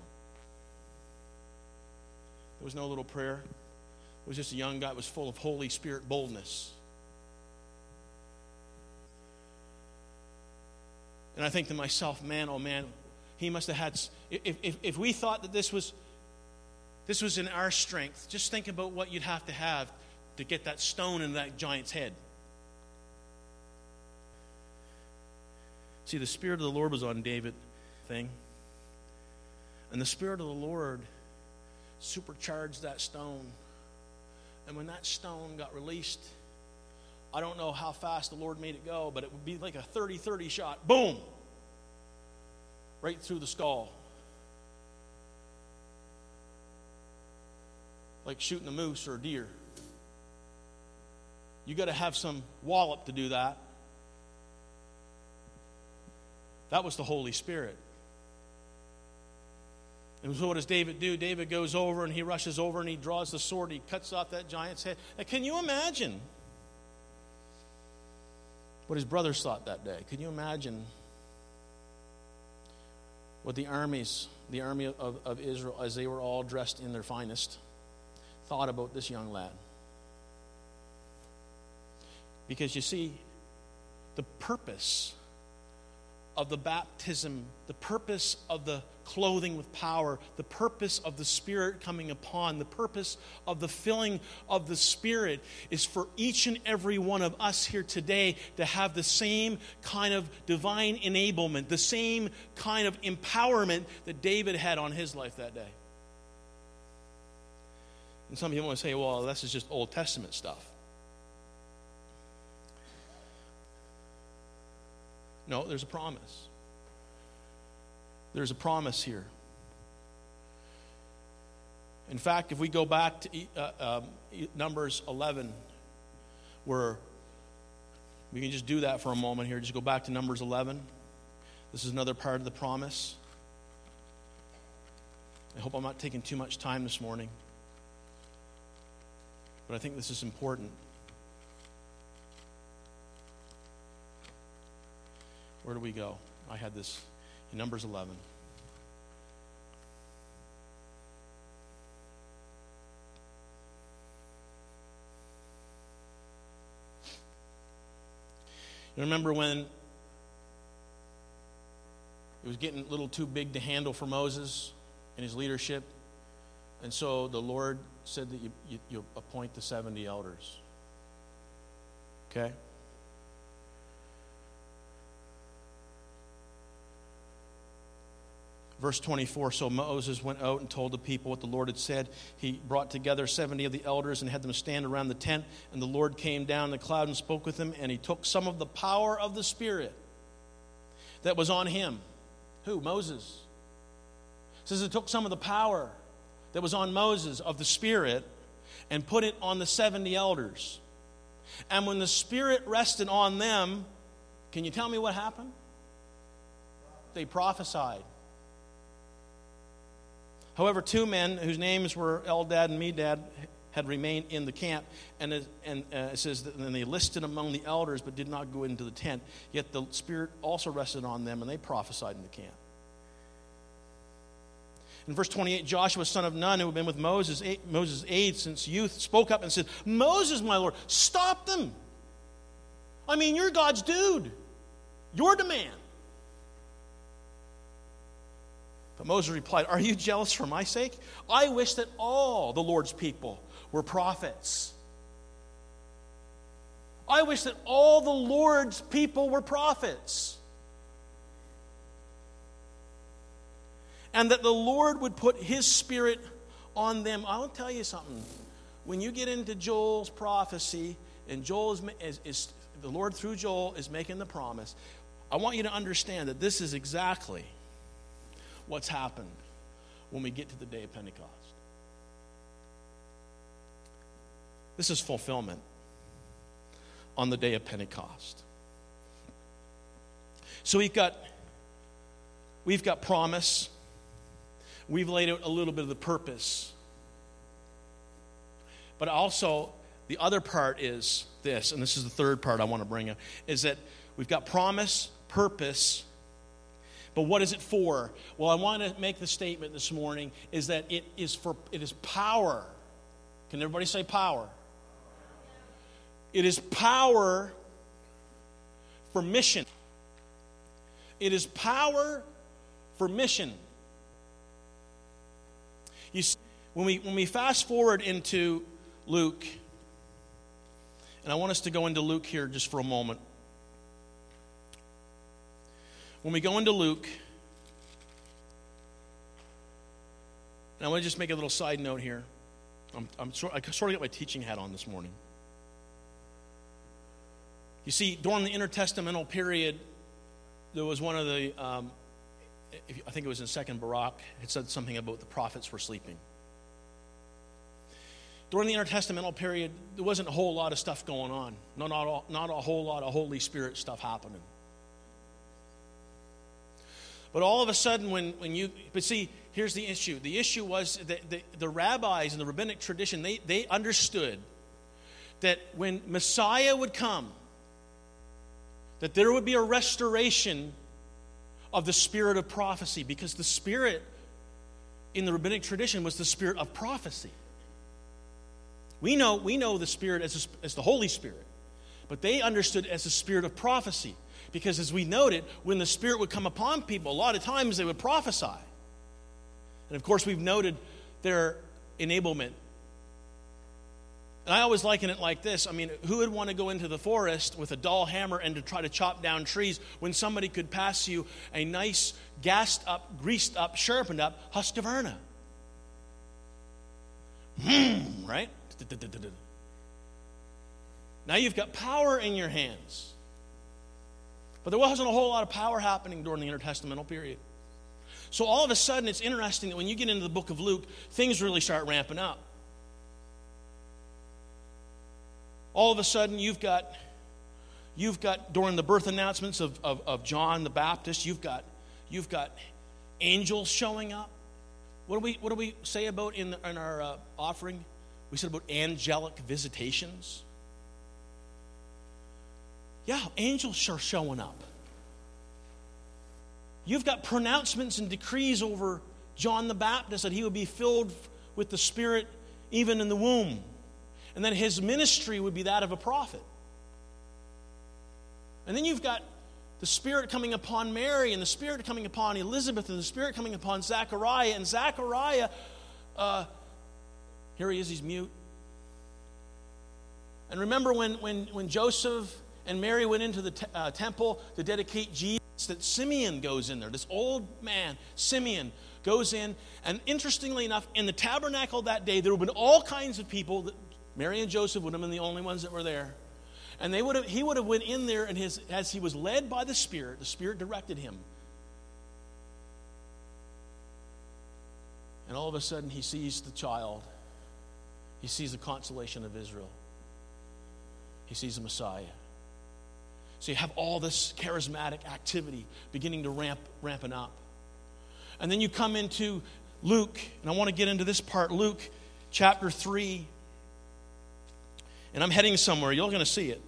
There was no little prayer. It was just a young guy that was full of Holy Spirit boldness. And I think to myself, man, oh man, he must have had. If, if, if we thought that this was this was in our strength. Just think about what you'd have to have to get that stone in that giant's head. See, the Spirit of the Lord was on David thing. And the Spirit of the Lord supercharged that stone. And when that stone got released, I don't know how fast the Lord made it go, but it would be like a 30 30 shot. Boom! Right through the skull. Like shooting a moose or a deer. You got to have some wallop to do that. That was the Holy Spirit. And so, what does David do? David goes over and he rushes over and he draws the sword. He cuts off that giant's head. Now, can you imagine what his brothers thought that day? Can you imagine what the armies, the army of, of Israel, as they were all dressed in their finest, thought about this young lad. Because you see, the purpose of the baptism, the purpose of the clothing with power, the purpose of the Spirit coming upon, the purpose of the filling of the Spirit is for each and every one of us here today to have the same kind of divine enablement, the same kind of empowerment that David had on his life that day. And some people want to say, well, this is just Old Testament stuff. No, there's a promise. There's a promise here. In fact, if we go back to uh, um, Numbers 11, where we can just do that for a moment here, just go back to Numbers 11. This is another part of the promise. I hope I'm not taking too much time this morning. But I think this is important. Where do we go? I had this in Numbers 11. You remember when it was getting a little too big to handle for Moses and his leadership. And so the Lord said that you, you, you appoint the 70 elders. Okay? Verse 24 So Moses went out and told the people what the Lord had said. He brought together 70 of the elders and had them stand around the tent. And the Lord came down in the cloud and spoke with them. And he took some of the power of the Spirit that was on him. Who? Moses. It says it took some of the power that was on Moses of the Spirit and put it on the 70 elders. And when the Spirit rested on them, can you tell me what happened? They prophesied. However, two men whose names were Eldad and Medad had remained in the camp, and, it, and uh, it says that and they listed among the elders, but did not go into the tent. Yet the Spirit also rested on them, and they prophesied in the camp. In verse 28, Joshua, son of Nun, who had been with Moses, Moses' aide since youth, spoke up and said, Moses, my Lord, stop them. I mean, you're God's dude. Your demand. But Moses replied, Are you jealous for my sake? I wish that all the Lord's people were prophets. I wish that all the Lord's people were prophets. And that the Lord would put his spirit on them. I'll tell you something. When you get into Joel's prophecy, and Joel is, is, is the Lord through Joel is making the promise, I want you to understand that this is exactly what's happened when we get to the day of Pentecost. This is fulfillment on the day of Pentecost. So we've got we've got promise. We've laid out a little bit of the purpose. But also the other part is this, and this is the third part I want to bring up, is that we've got promise, purpose, but what is it for? Well, I want to make the statement this morning is that it is for it is power. Can everybody say power? It is power for mission. It is power for mission. You see, when we when we fast forward into Luke, and I want us to go into Luke here just for a moment. When we go into Luke, and I want to just make a little side note here. I'm, I'm sort, I sort of got my teaching hat on this morning. You see, during the intertestamental period, there was one of the, um, I think it was in Second Baruch, it said something about the prophets were sleeping. During the intertestamental period, there wasn't a whole lot of stuff going on. No, not, not a whole lot of Holy Spirit stuff happening. But all of a sudden, when, when you, but see, here's the issue. The issue was that the, the rabbis and the rabbinic tradition, they, they understood that when Messiah would come, that there would be a restoration of the spirit of prophecy because the spirit in the rabbinic tradition was the spirit of prophecy. We know, we know the spirit as, a, as the Holy Spirit, but they understood as the spirit of prophecy. Because as we noted, when the Spirit would come upon people, a lot of times they would prophesy. And of course, we've noted their enablement. And I always liken it like this I mean, who would want to go into the forest with a dull hammer and to try to chop down trees when somebody could pass you a nice, gassed up, greased up, sharpened up Husqvarna? Hmm, right? Now you've got power in your hands. But there wasn't a whole lot of power happening during the intertestamental period. So all of a sudden, it's interesting that when you get into the book of Luke, things really start ramping up. All of a sudden, you've got, you've got during the birth announcements of, of, of John the Baptist, you've got, you've got angels showing up. What do we, what do we say about in, in our uh, offering? We said about angelic visitations. Yeah, angels are showing up. You've got pronouncements and decrees over John the Baptist that he would be filled with the Spirit even in the womb, and then his ministry would be that of a prophet. And then you've got the Spirit coming upon Mary, and the Spirit coming upon Elizabeth, and the Spirit coming upon Zachariah. And Zachariah, uh, here he is, he's mute. And remember when, when, when Joseph and Mary went into the te- uh, temple to dedicate Jesus, that Simeon goes in there. This old man, Simeon, goes in. And interestingly enough, in the tabernacle that day, there would have been all kinds of people. That Mary and Joseph would have been the only ones that were there. And they would have, he would have went in there, and his, as he was led by the Spirit, the Spirit directed him. And all of a sudden, he sees the child. He sees the consolation of Israel. He sees the Messiah. So you have all this charismatic activity beginning to ramp, ramping up. And then you come into Luke, and I want to get into this part, Luke chapter 3. And I'm heading somewhere. You're going to see it.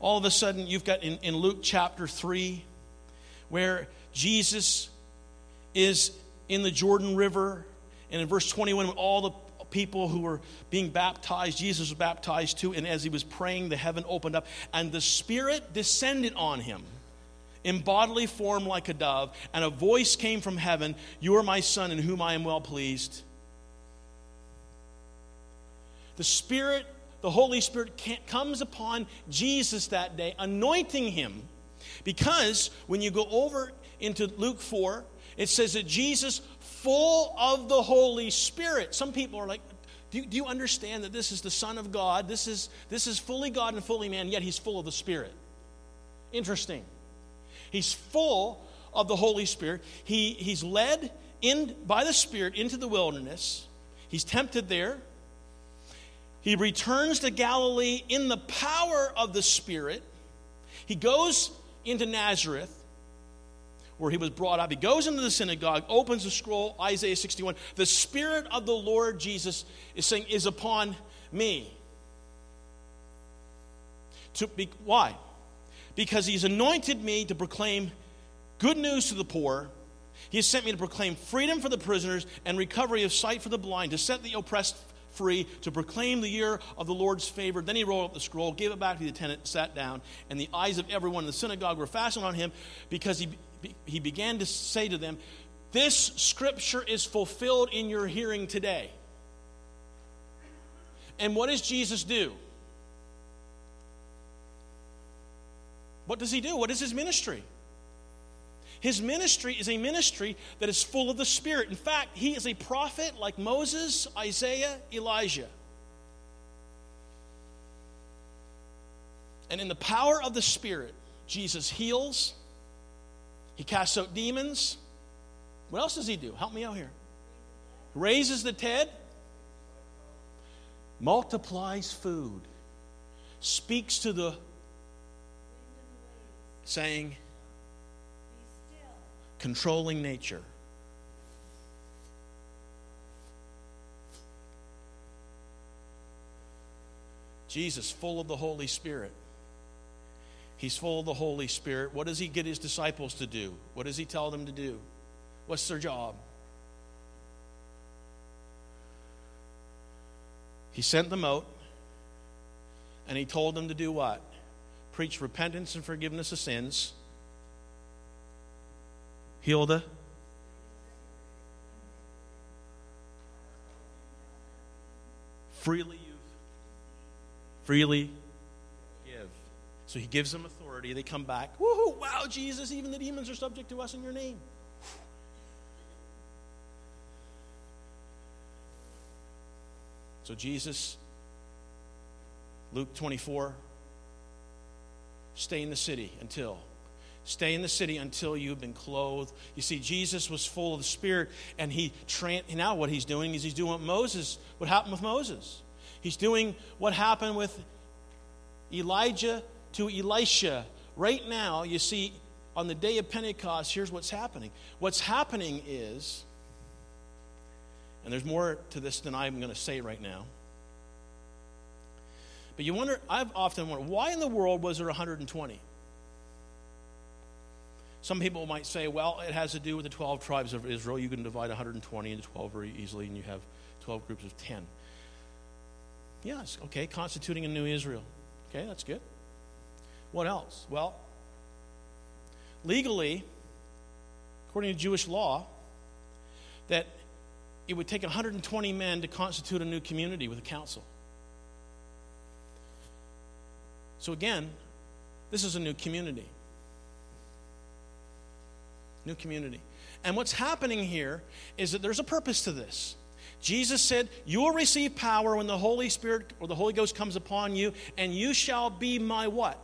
All of a sudden, you've got in, in Luke chapter 3, where Jesus is in the Jordan River. And in verse 21, when all the people who were being baptized, Jesus was baptized too. And as he was praying, the heaven opened up, and the Spirit descended on him in bodily form like a dove, and a voice came from heaven You are my Son, in whom I am well pleased. The Spirit, the Holy Spirit, comes upon Jesus that day, anointing him. Because when you go over into Luke 4, it says that Jesus, full of the Holy Spirit. Some people are like, do you, do you understand that this is the Son of God? This is, this is fully God and fully man, yet he's full of the Spirit. Interesting. He's full of the Holy Spirit. He, he's led in by the Spirit into the wilderness. He's tempted there. He returns to Galilee in the power of the Spirit. He goes into Nazareth where he was brought up. He goes into the synagogue, opens the scroll, Isaiah 61. The Spirit of the Lord Jesus is saying, is upon me. To be, why? because he's anointed me to proclaim good news to the poor. He has sent me to proclaim freedom for the prisoners and recovery of sight for the blind, to set the oppressed free, to proclaim the year of the Lord's favor. Then he rolled up the scroll, gave it back to the attendant, sat down, and the eyes of everyone in the synagogue were fastened on him because he, he began to say to them, This scripture is fulfilled in your hearing today. And what does Jesus do? What does he do? What is his ministry? His ministry is a ministry that is full of the Spirit. In fact, he is a prophet like Moses, Isaiah, Elijah. And in the power of the Spirit, Jesus heals, he casts out demons. What else does he do? Help me out here. Raises the dead, multiplies food, speaks to the saying, controlling nature. Jesus, full of the Holy Spirit. He's full of the Holy Spirit. What does he get his disciples to do? What does he tell them to do? What's their job? He sent them out and he told them to do what? preach repentance and forgiveness of sins, the freely you freely give. So he gives them authority. They come back. Woohoo! Wow, Jesus! Even the demons are subject to us in your name. So Jesus, Luke 24, Stay in the city until. Stay in the city until you've been clothed. You see, Jesus was full of the Spirit, and he tra- now what he's doing is he's doing what Moses, what happened with Moses. He's doing what happened with Elijah to Elisha. Right now, you see, on the day of Pentecost, here's what's happening. What's happening is, and there's more to this than I'm going to say right now. But you wonder, I've often wondered, why in the world was there 120? Some people might say, well, it has to do with the 12 tribes of Israel. You can divide 120 into 12 very easily, and you have 12 groups of 10. Yes, okay, constituting a new Israel. Okay, that's good. What else? Well, legally, according to Jewish law, that it would take 120 men to constitute a new community with a council. So again, this is a new community. New community. And what's happening here is that there's a purpose to this. Jesus said, You will receive power when the Holy Spirit or the Holy Ghost comes upon you, and you shall be my what?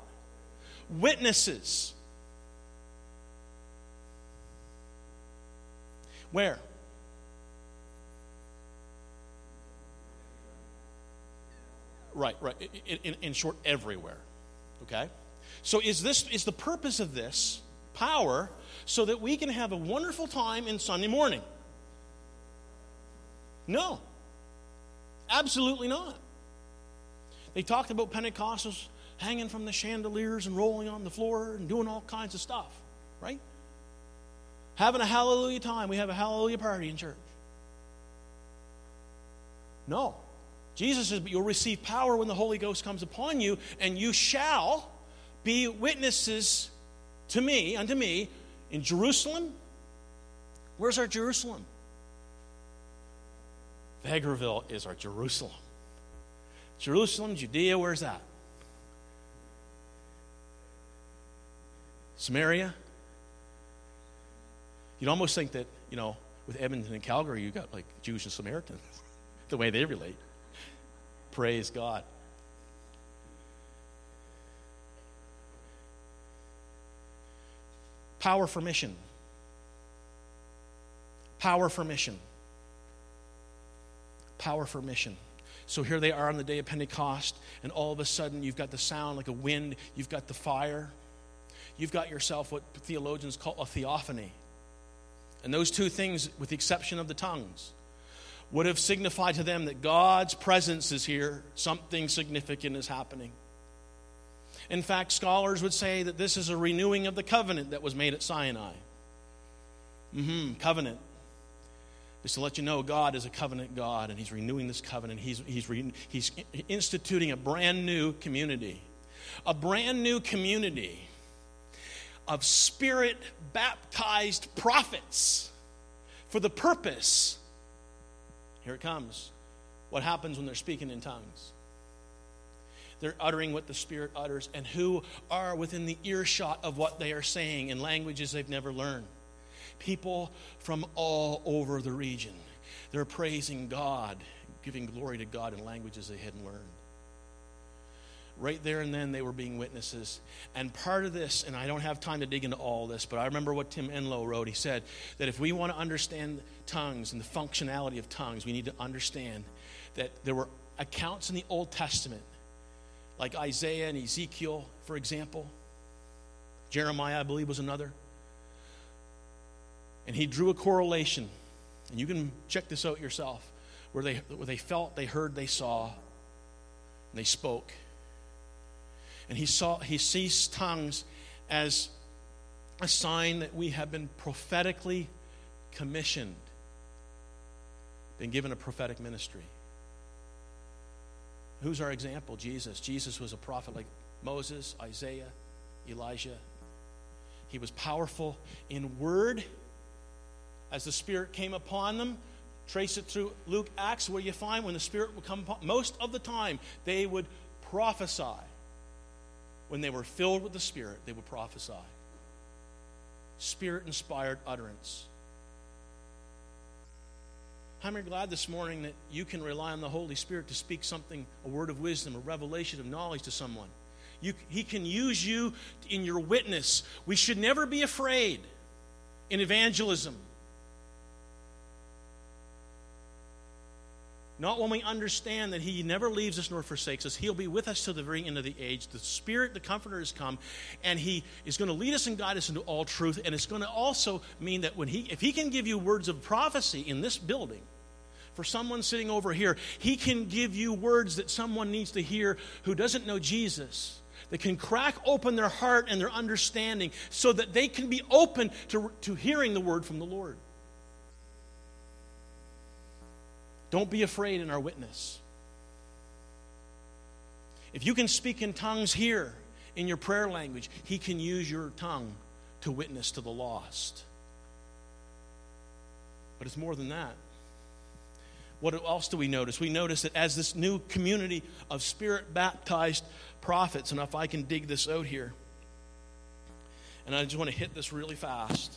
Witnesses. Where? Right, right. In, in, in, short, everywhere. Okay? So is this is the purpose of this power so that we can have a wonderful time in Sunday morning? No. Absolutely not. They talked about Pentecostals hanging from the chandeliers and rolling on the floor and doing all kinds of stuff, right? Having a hallelujah time. We have a hallelujah party in church. No. Jesus says, But you'll receive power when the Holy Ghost comes upon you, and you shall be witnesses to me, unto me, in Jerusalem. Where's our Jerusalem? Vegreville is our Jerusalem. Jerusalem, Judea, where's that? Samaria, You'd almost think that, you know, with Edmonton and Calgary, you got like Jews and Samaritans, the way they relate. Praise God. Power for mission. Power for mission. Power for mission. So here they are on the day of Pentecost, and all of a sudden you've got the sound like a wind, you've got the fire, you've got yourself what theologians call a theophany. And those two things, with the exception of the tongues, would have signified to them that God's presence is here, something significant is happening. In fact, scholars would say that this is a renewing of the covenant that was made at Sinai. Mm-hmm, covenant. Just to let you know, God is a covenant God, and He's renewing this covenant. He's, he's, re, he's instituting a brand new community. A brand new community of spirit baptized prophets for the purpose. Here it comes. What happens when they're speaking in tongues? They're uttering what the Spirit utters, and who are within the earshot of what they are saying in languages they've never learned. People from all over the region. They're praising God, giving glory to God in languages they hadn't learned right there and then they were being witnesses. And part of this, and I don't have time to dig into all this, but I remember what Tim Enlow wrote. He said that if we want to understand tongues and the functionality of tongues, we need to understand that there were accounts in the Old Testament, like Isaiah and Ezekiel, for example. Jeremiah, I believe, was another. And he drew a correlation, and you can check this out yourself, where they, where they felt, they heard, they saw, and they spoke and he saw he sees tongues as a sign that we have been prophetically commissioned, been given a prophetic ministry. Who's our example? Jesus. Jesus was a prophet like Moses, Isaiah, Elijah. He was powerful in word as the Spirit came upon them. Trace it through Luke Acts, where you find when the Spirit would come upon, most of the time, they would prophesy when they were filled with the Spirit, they would prophesy. Spirit inspired utterance. How many are glad this morning that you can rely on the Holy Spirit to speak something, a word of wisdom, a revelation of knowledge to someone? You, he can use you in your witness. We should never be afraid in evangelism. Not when we understand that He never leaves us nor forsakes us. He'll be with us to the very end of the age. The Spirit, the Comforter, has come, and He is going to lead us and guide us into all truth. And it's going to also mean that when He, if He can give you words of prophecy in this building, for someone sitting over here, He can give you words that someone needs to hear who doesn't know Jesus that can crack open their heart and their understanding so that they can be open to, to hearing the word from the Lord. Don't be afraid in our witness. If you can speak in tongues here in your prayer language, He can use your tongue to witness to the lost. But it's more than that. What else do we notice? We notice that as this new community of spirit baptized prophets, and if I can dig this out here, and I just want to hit this really fast.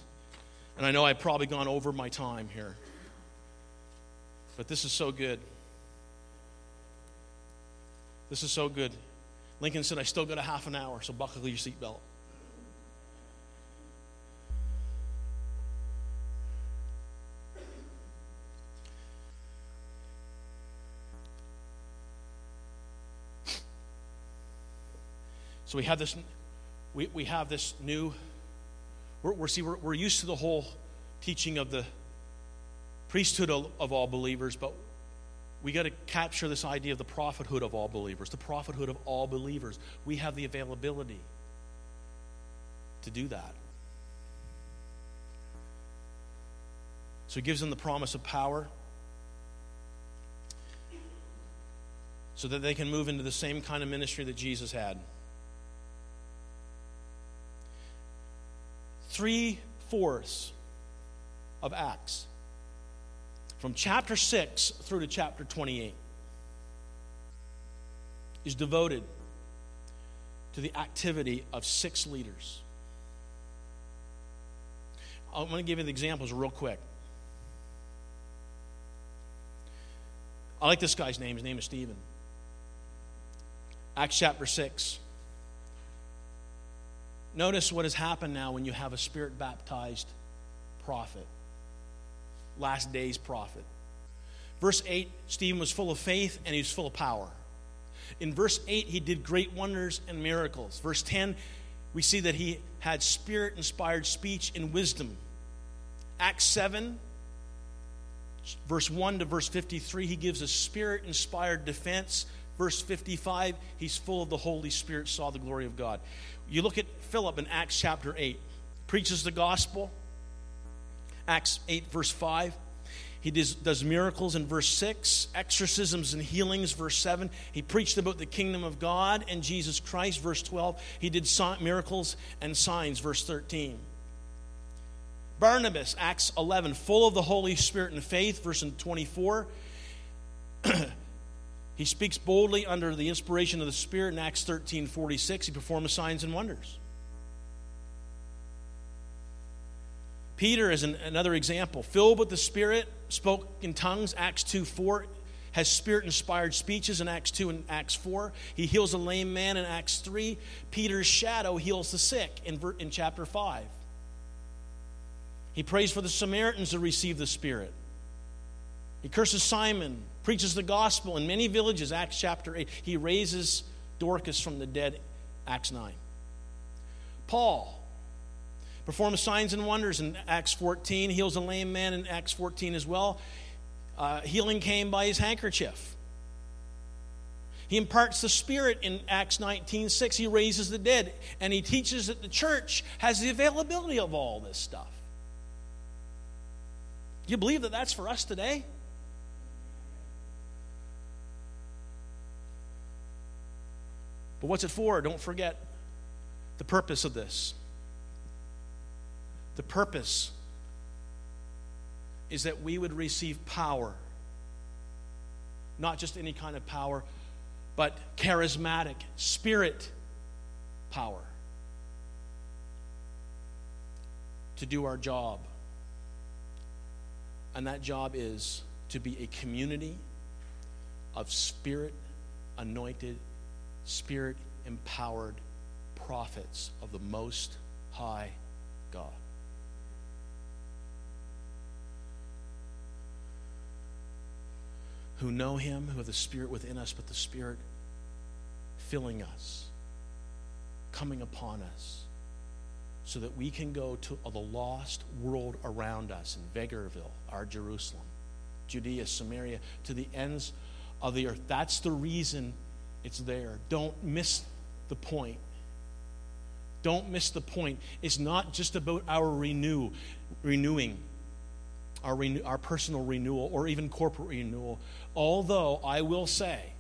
And I know I've probably gone over my time here, but this is so good. This is so good. Lincoln said, I still got a half an hour, so buckle your seatbelt. So we have this, we, we have this new, we're, we're see, we're, we're used to the whole teaching of the priesthood of, all believers, but we got to capture this idea of the prophethood of all believers, the prophethood of all believers. We have the availability to do that. So he gives them the promise of power so that they can move into the same kind of ministry that Jesus had. three fourths of Acts, from chapter 6 through to chapter 28, is devoted to the activity of six leaders. I'm going to give you the examples real quick. I like this guy's name. His name is Stephen. Acts chapter 6. Notice what has happened now when you have a spirit baptized prophet, last days prophet. Verse 8 Stephen was full of faith and he was full of power. In verse 8, he did great wonders and miracles. Verse 10, we see that he had spirit inspired speech and wisdom. Acts 7, verse 1 to verse 53, he gives a spirit inspired defense. Verse 55, he's full of the Holy Spirit, saw the glory of God. You look at Philip in Acts chapter 8, preaches the gospel. Acts 8, verse 5. He does, miracles in verse 6, exorcisms and healings, verse 7. He preached about the kingdom of God and Jesus Christ, verse 12. He did miracles and signs, verse 13. Barnabas, Acts 11, full of the Holy Spirit and faith, verse 24. He speaks boldly under the inspiration of the Spirit in Acts 13 46. He performs signs and wonders. Peter is an, another example. Filled with the Spirit, spoke in tongues, Acts 2 4. Has spirit inspired speeches in Acts 2 and Acts 4. He heals a lame man in Acts 3. Peter's shadow heals the sick in, in chapter 5. He prays for the Samaritans to receive the Spirit. He curses Simon, preaches the gospel in many villages, Acts chapter 8. He raises Dorcas from the dead, Acts 9. Paul performs signs and wonders in Acts 14, heals a lame man in Acts 14 as well. Uh, healing came by his handkerchief. He imparts the Spirit in Acts 19 6. He raises the dead. And he teaches that the church has the availability of all this stuff. You believe that that's for us today? But what's it for? Don't forget the purpose of this. The purpose is that we would receive power. Not just any kind of power, but charismatic, spirit power to do our job. And that job is to be a community of spirit anointed spirit empowered prophets of the Most High God. Who know Him, who have the Spirit within us, but the Spirit filling us, coming upon us, so that we can go to the lost world around us in Vegreville, our Jerusalem, Judea, Samaria, to the ends of the earth. That's the reason it's there. Don't miss the point. Don't miss the point. It's not just about our renew, renewing, our, renew, our personal renewal, or even corporate renewal. Although I will say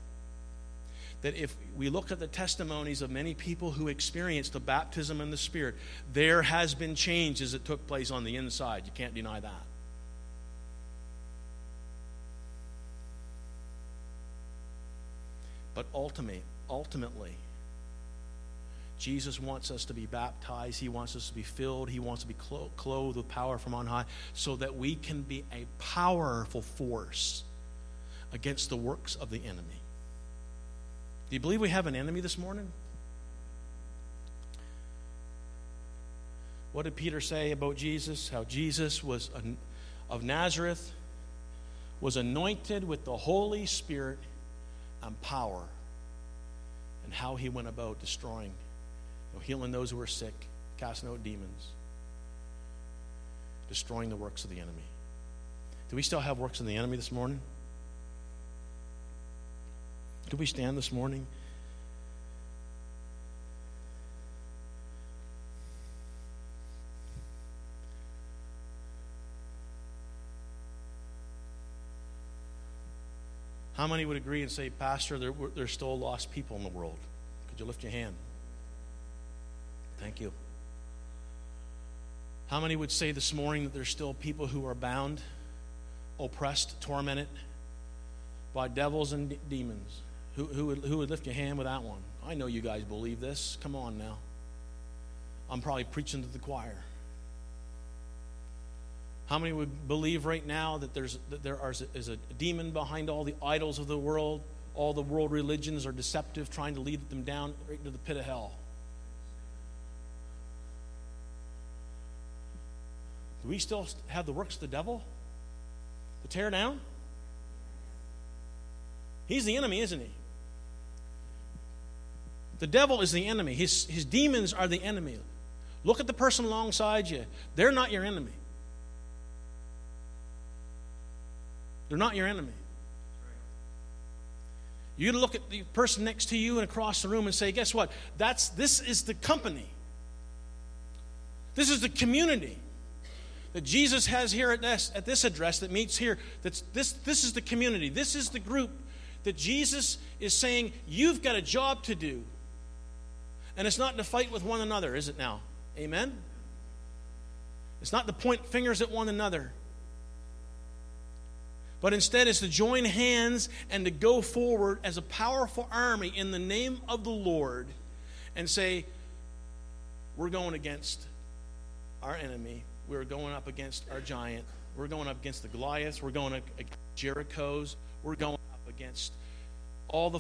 that if we look at the testimonies of many people who experienced the baptism in the Spirit, there has been changes that took place on the inside. You can't deny that. But ultimately, ultimately, Jesus wants us to be baptized. He wants us to be filled. He wants to be clothed with power from on high so that we can be a powerful force against the works of the enemy. Do you believe we have an enemy this morning? What did Peter say about Jesus? How Jesus was of Nazareth was anointed with the Holy Spirit and power, and how he went about destroying, healing those who are sick, casting out demons, destroying the works of the enemy. Do we still have works of the enemy this morning? Could we stand this morning? How many would agree and say, Pastor, there, there's still lost people in the world? Could you lift your hand? Thank you. How many would say this morning that there's still people who are bound, oppressed, tormented by devils and demons? Who, who, would, who would lift your hand with that one? I know you guys believe this. Come on now. I'm probably preaching to the choir. How many would believe right now that, there's, that there are, is a demon behind all the idols of the world? All the world religions are deceptive, trying to lead them down right into the pit of hell. Do we still have the works of the devil to tear down? He's the enemy, isn't he? The devil is the enemy. His, his demons are the enemy. Look at the person alongside you. They're not your enemy. They're not your enemy. You look at the person next to you and across the room and say, guess what? That's this is the company. This is the community that Jesus has here at this, at this address that meets here. That's this this is the community. This is the group that Jesus is saying, you've got a job to do. And it's not to fight with one another, is it now? Amen? It's not to point fingers at one another. But instead, it's to join hands and to go forward as a powerful army in the name of the Lord and say, We're going against our enemy. We're going up against our giant. We're going up against the Goliaths. We're going up against Jericho's. We're going up against all the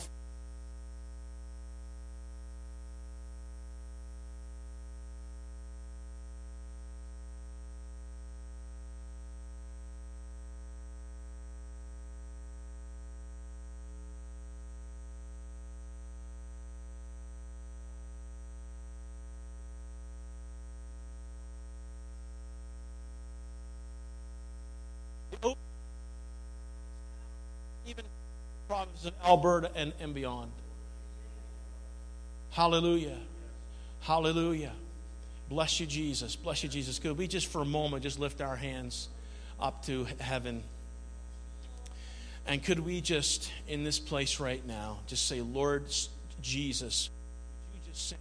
province of Alberta and, and beyond. Hallelujah. Hallelujah. Bless you, Jesus. Bless you, Jesus. Could we just for a moment just lift our hands up to heaven? And could we just, in this place right now, just say, Lord Jesus, you just say,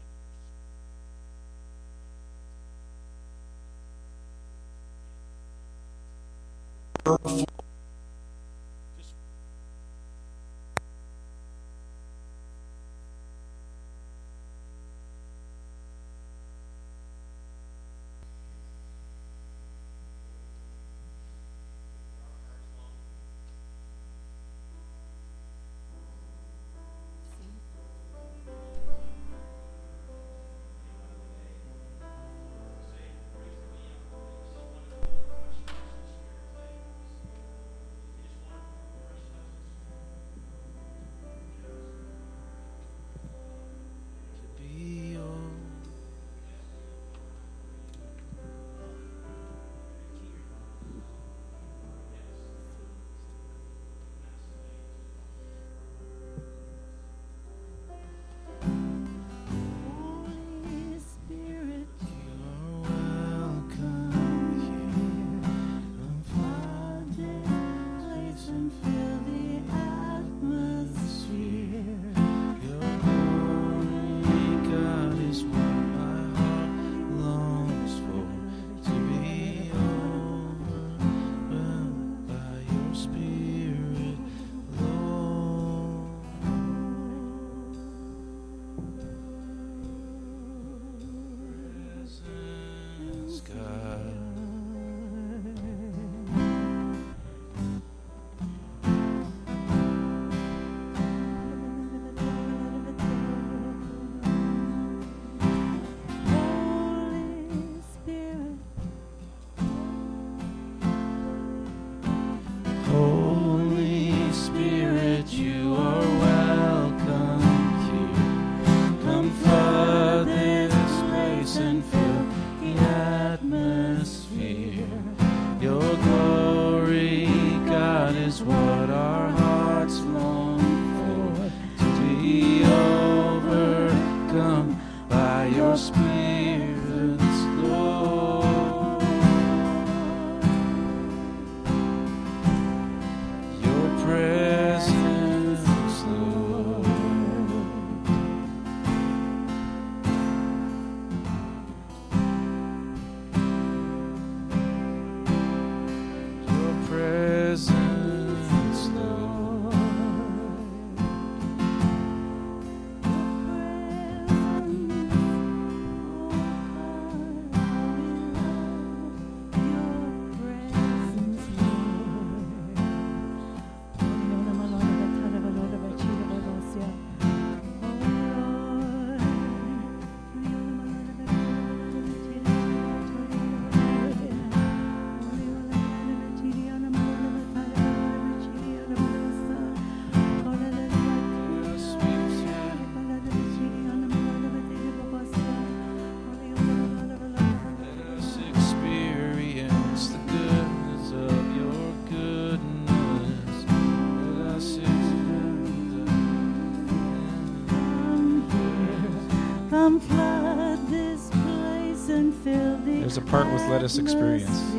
There's a part with let us experience.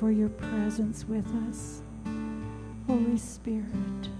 for your presence with us, Holy Spirit.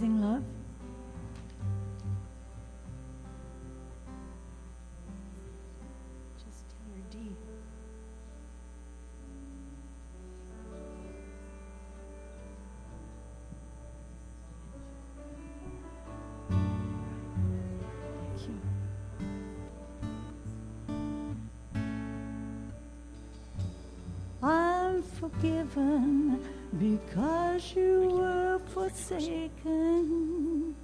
amazing love? Just D. Thank you. I'm forgiven because you were forsaken.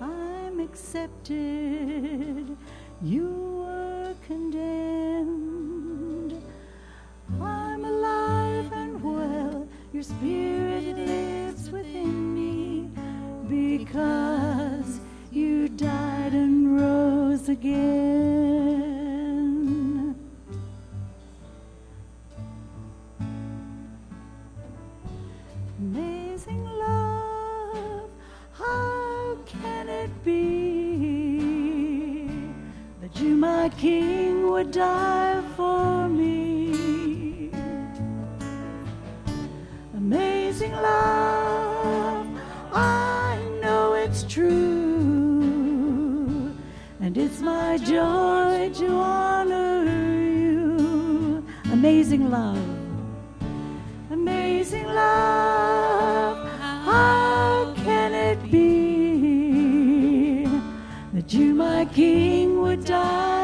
I'm accepted, you Amazing love, how can it be that you, my King, would die for me? Amazing love, I know it's true, and it's my joy to honor you. Amazing love that you, my King, would die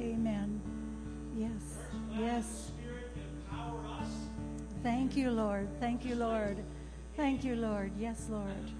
Amen. Yes. Yes. Thank you, Lord. Thank you, Lord. Thank you, Lord. Yes, Lord.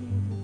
receive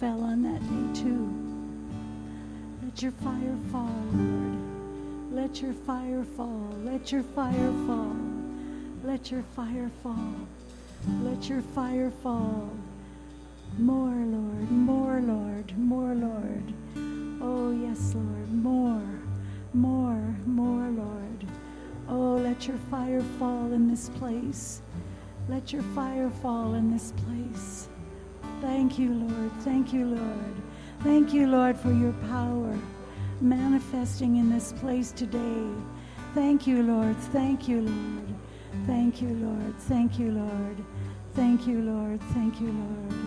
fell on that day, too. Let your fire fall, Lord. Let your fire fall. Let your fire fall. Let your fire fall. Let your fire fall. More, Lord. More, Lord. More, Lord. Oh, yes, Lord. More. More. More, Lord. Oh, let your fire fall in this place. Let your fire fall in this place. Thank you, Lord. Thank you, Lord. Thank you, Lord, for your power manifesting in this place today. Thank you, Lord. Thank you, Lord. Thank you, Lord. Thank you, Lord. Thank you, Lord. Thank you, Lord.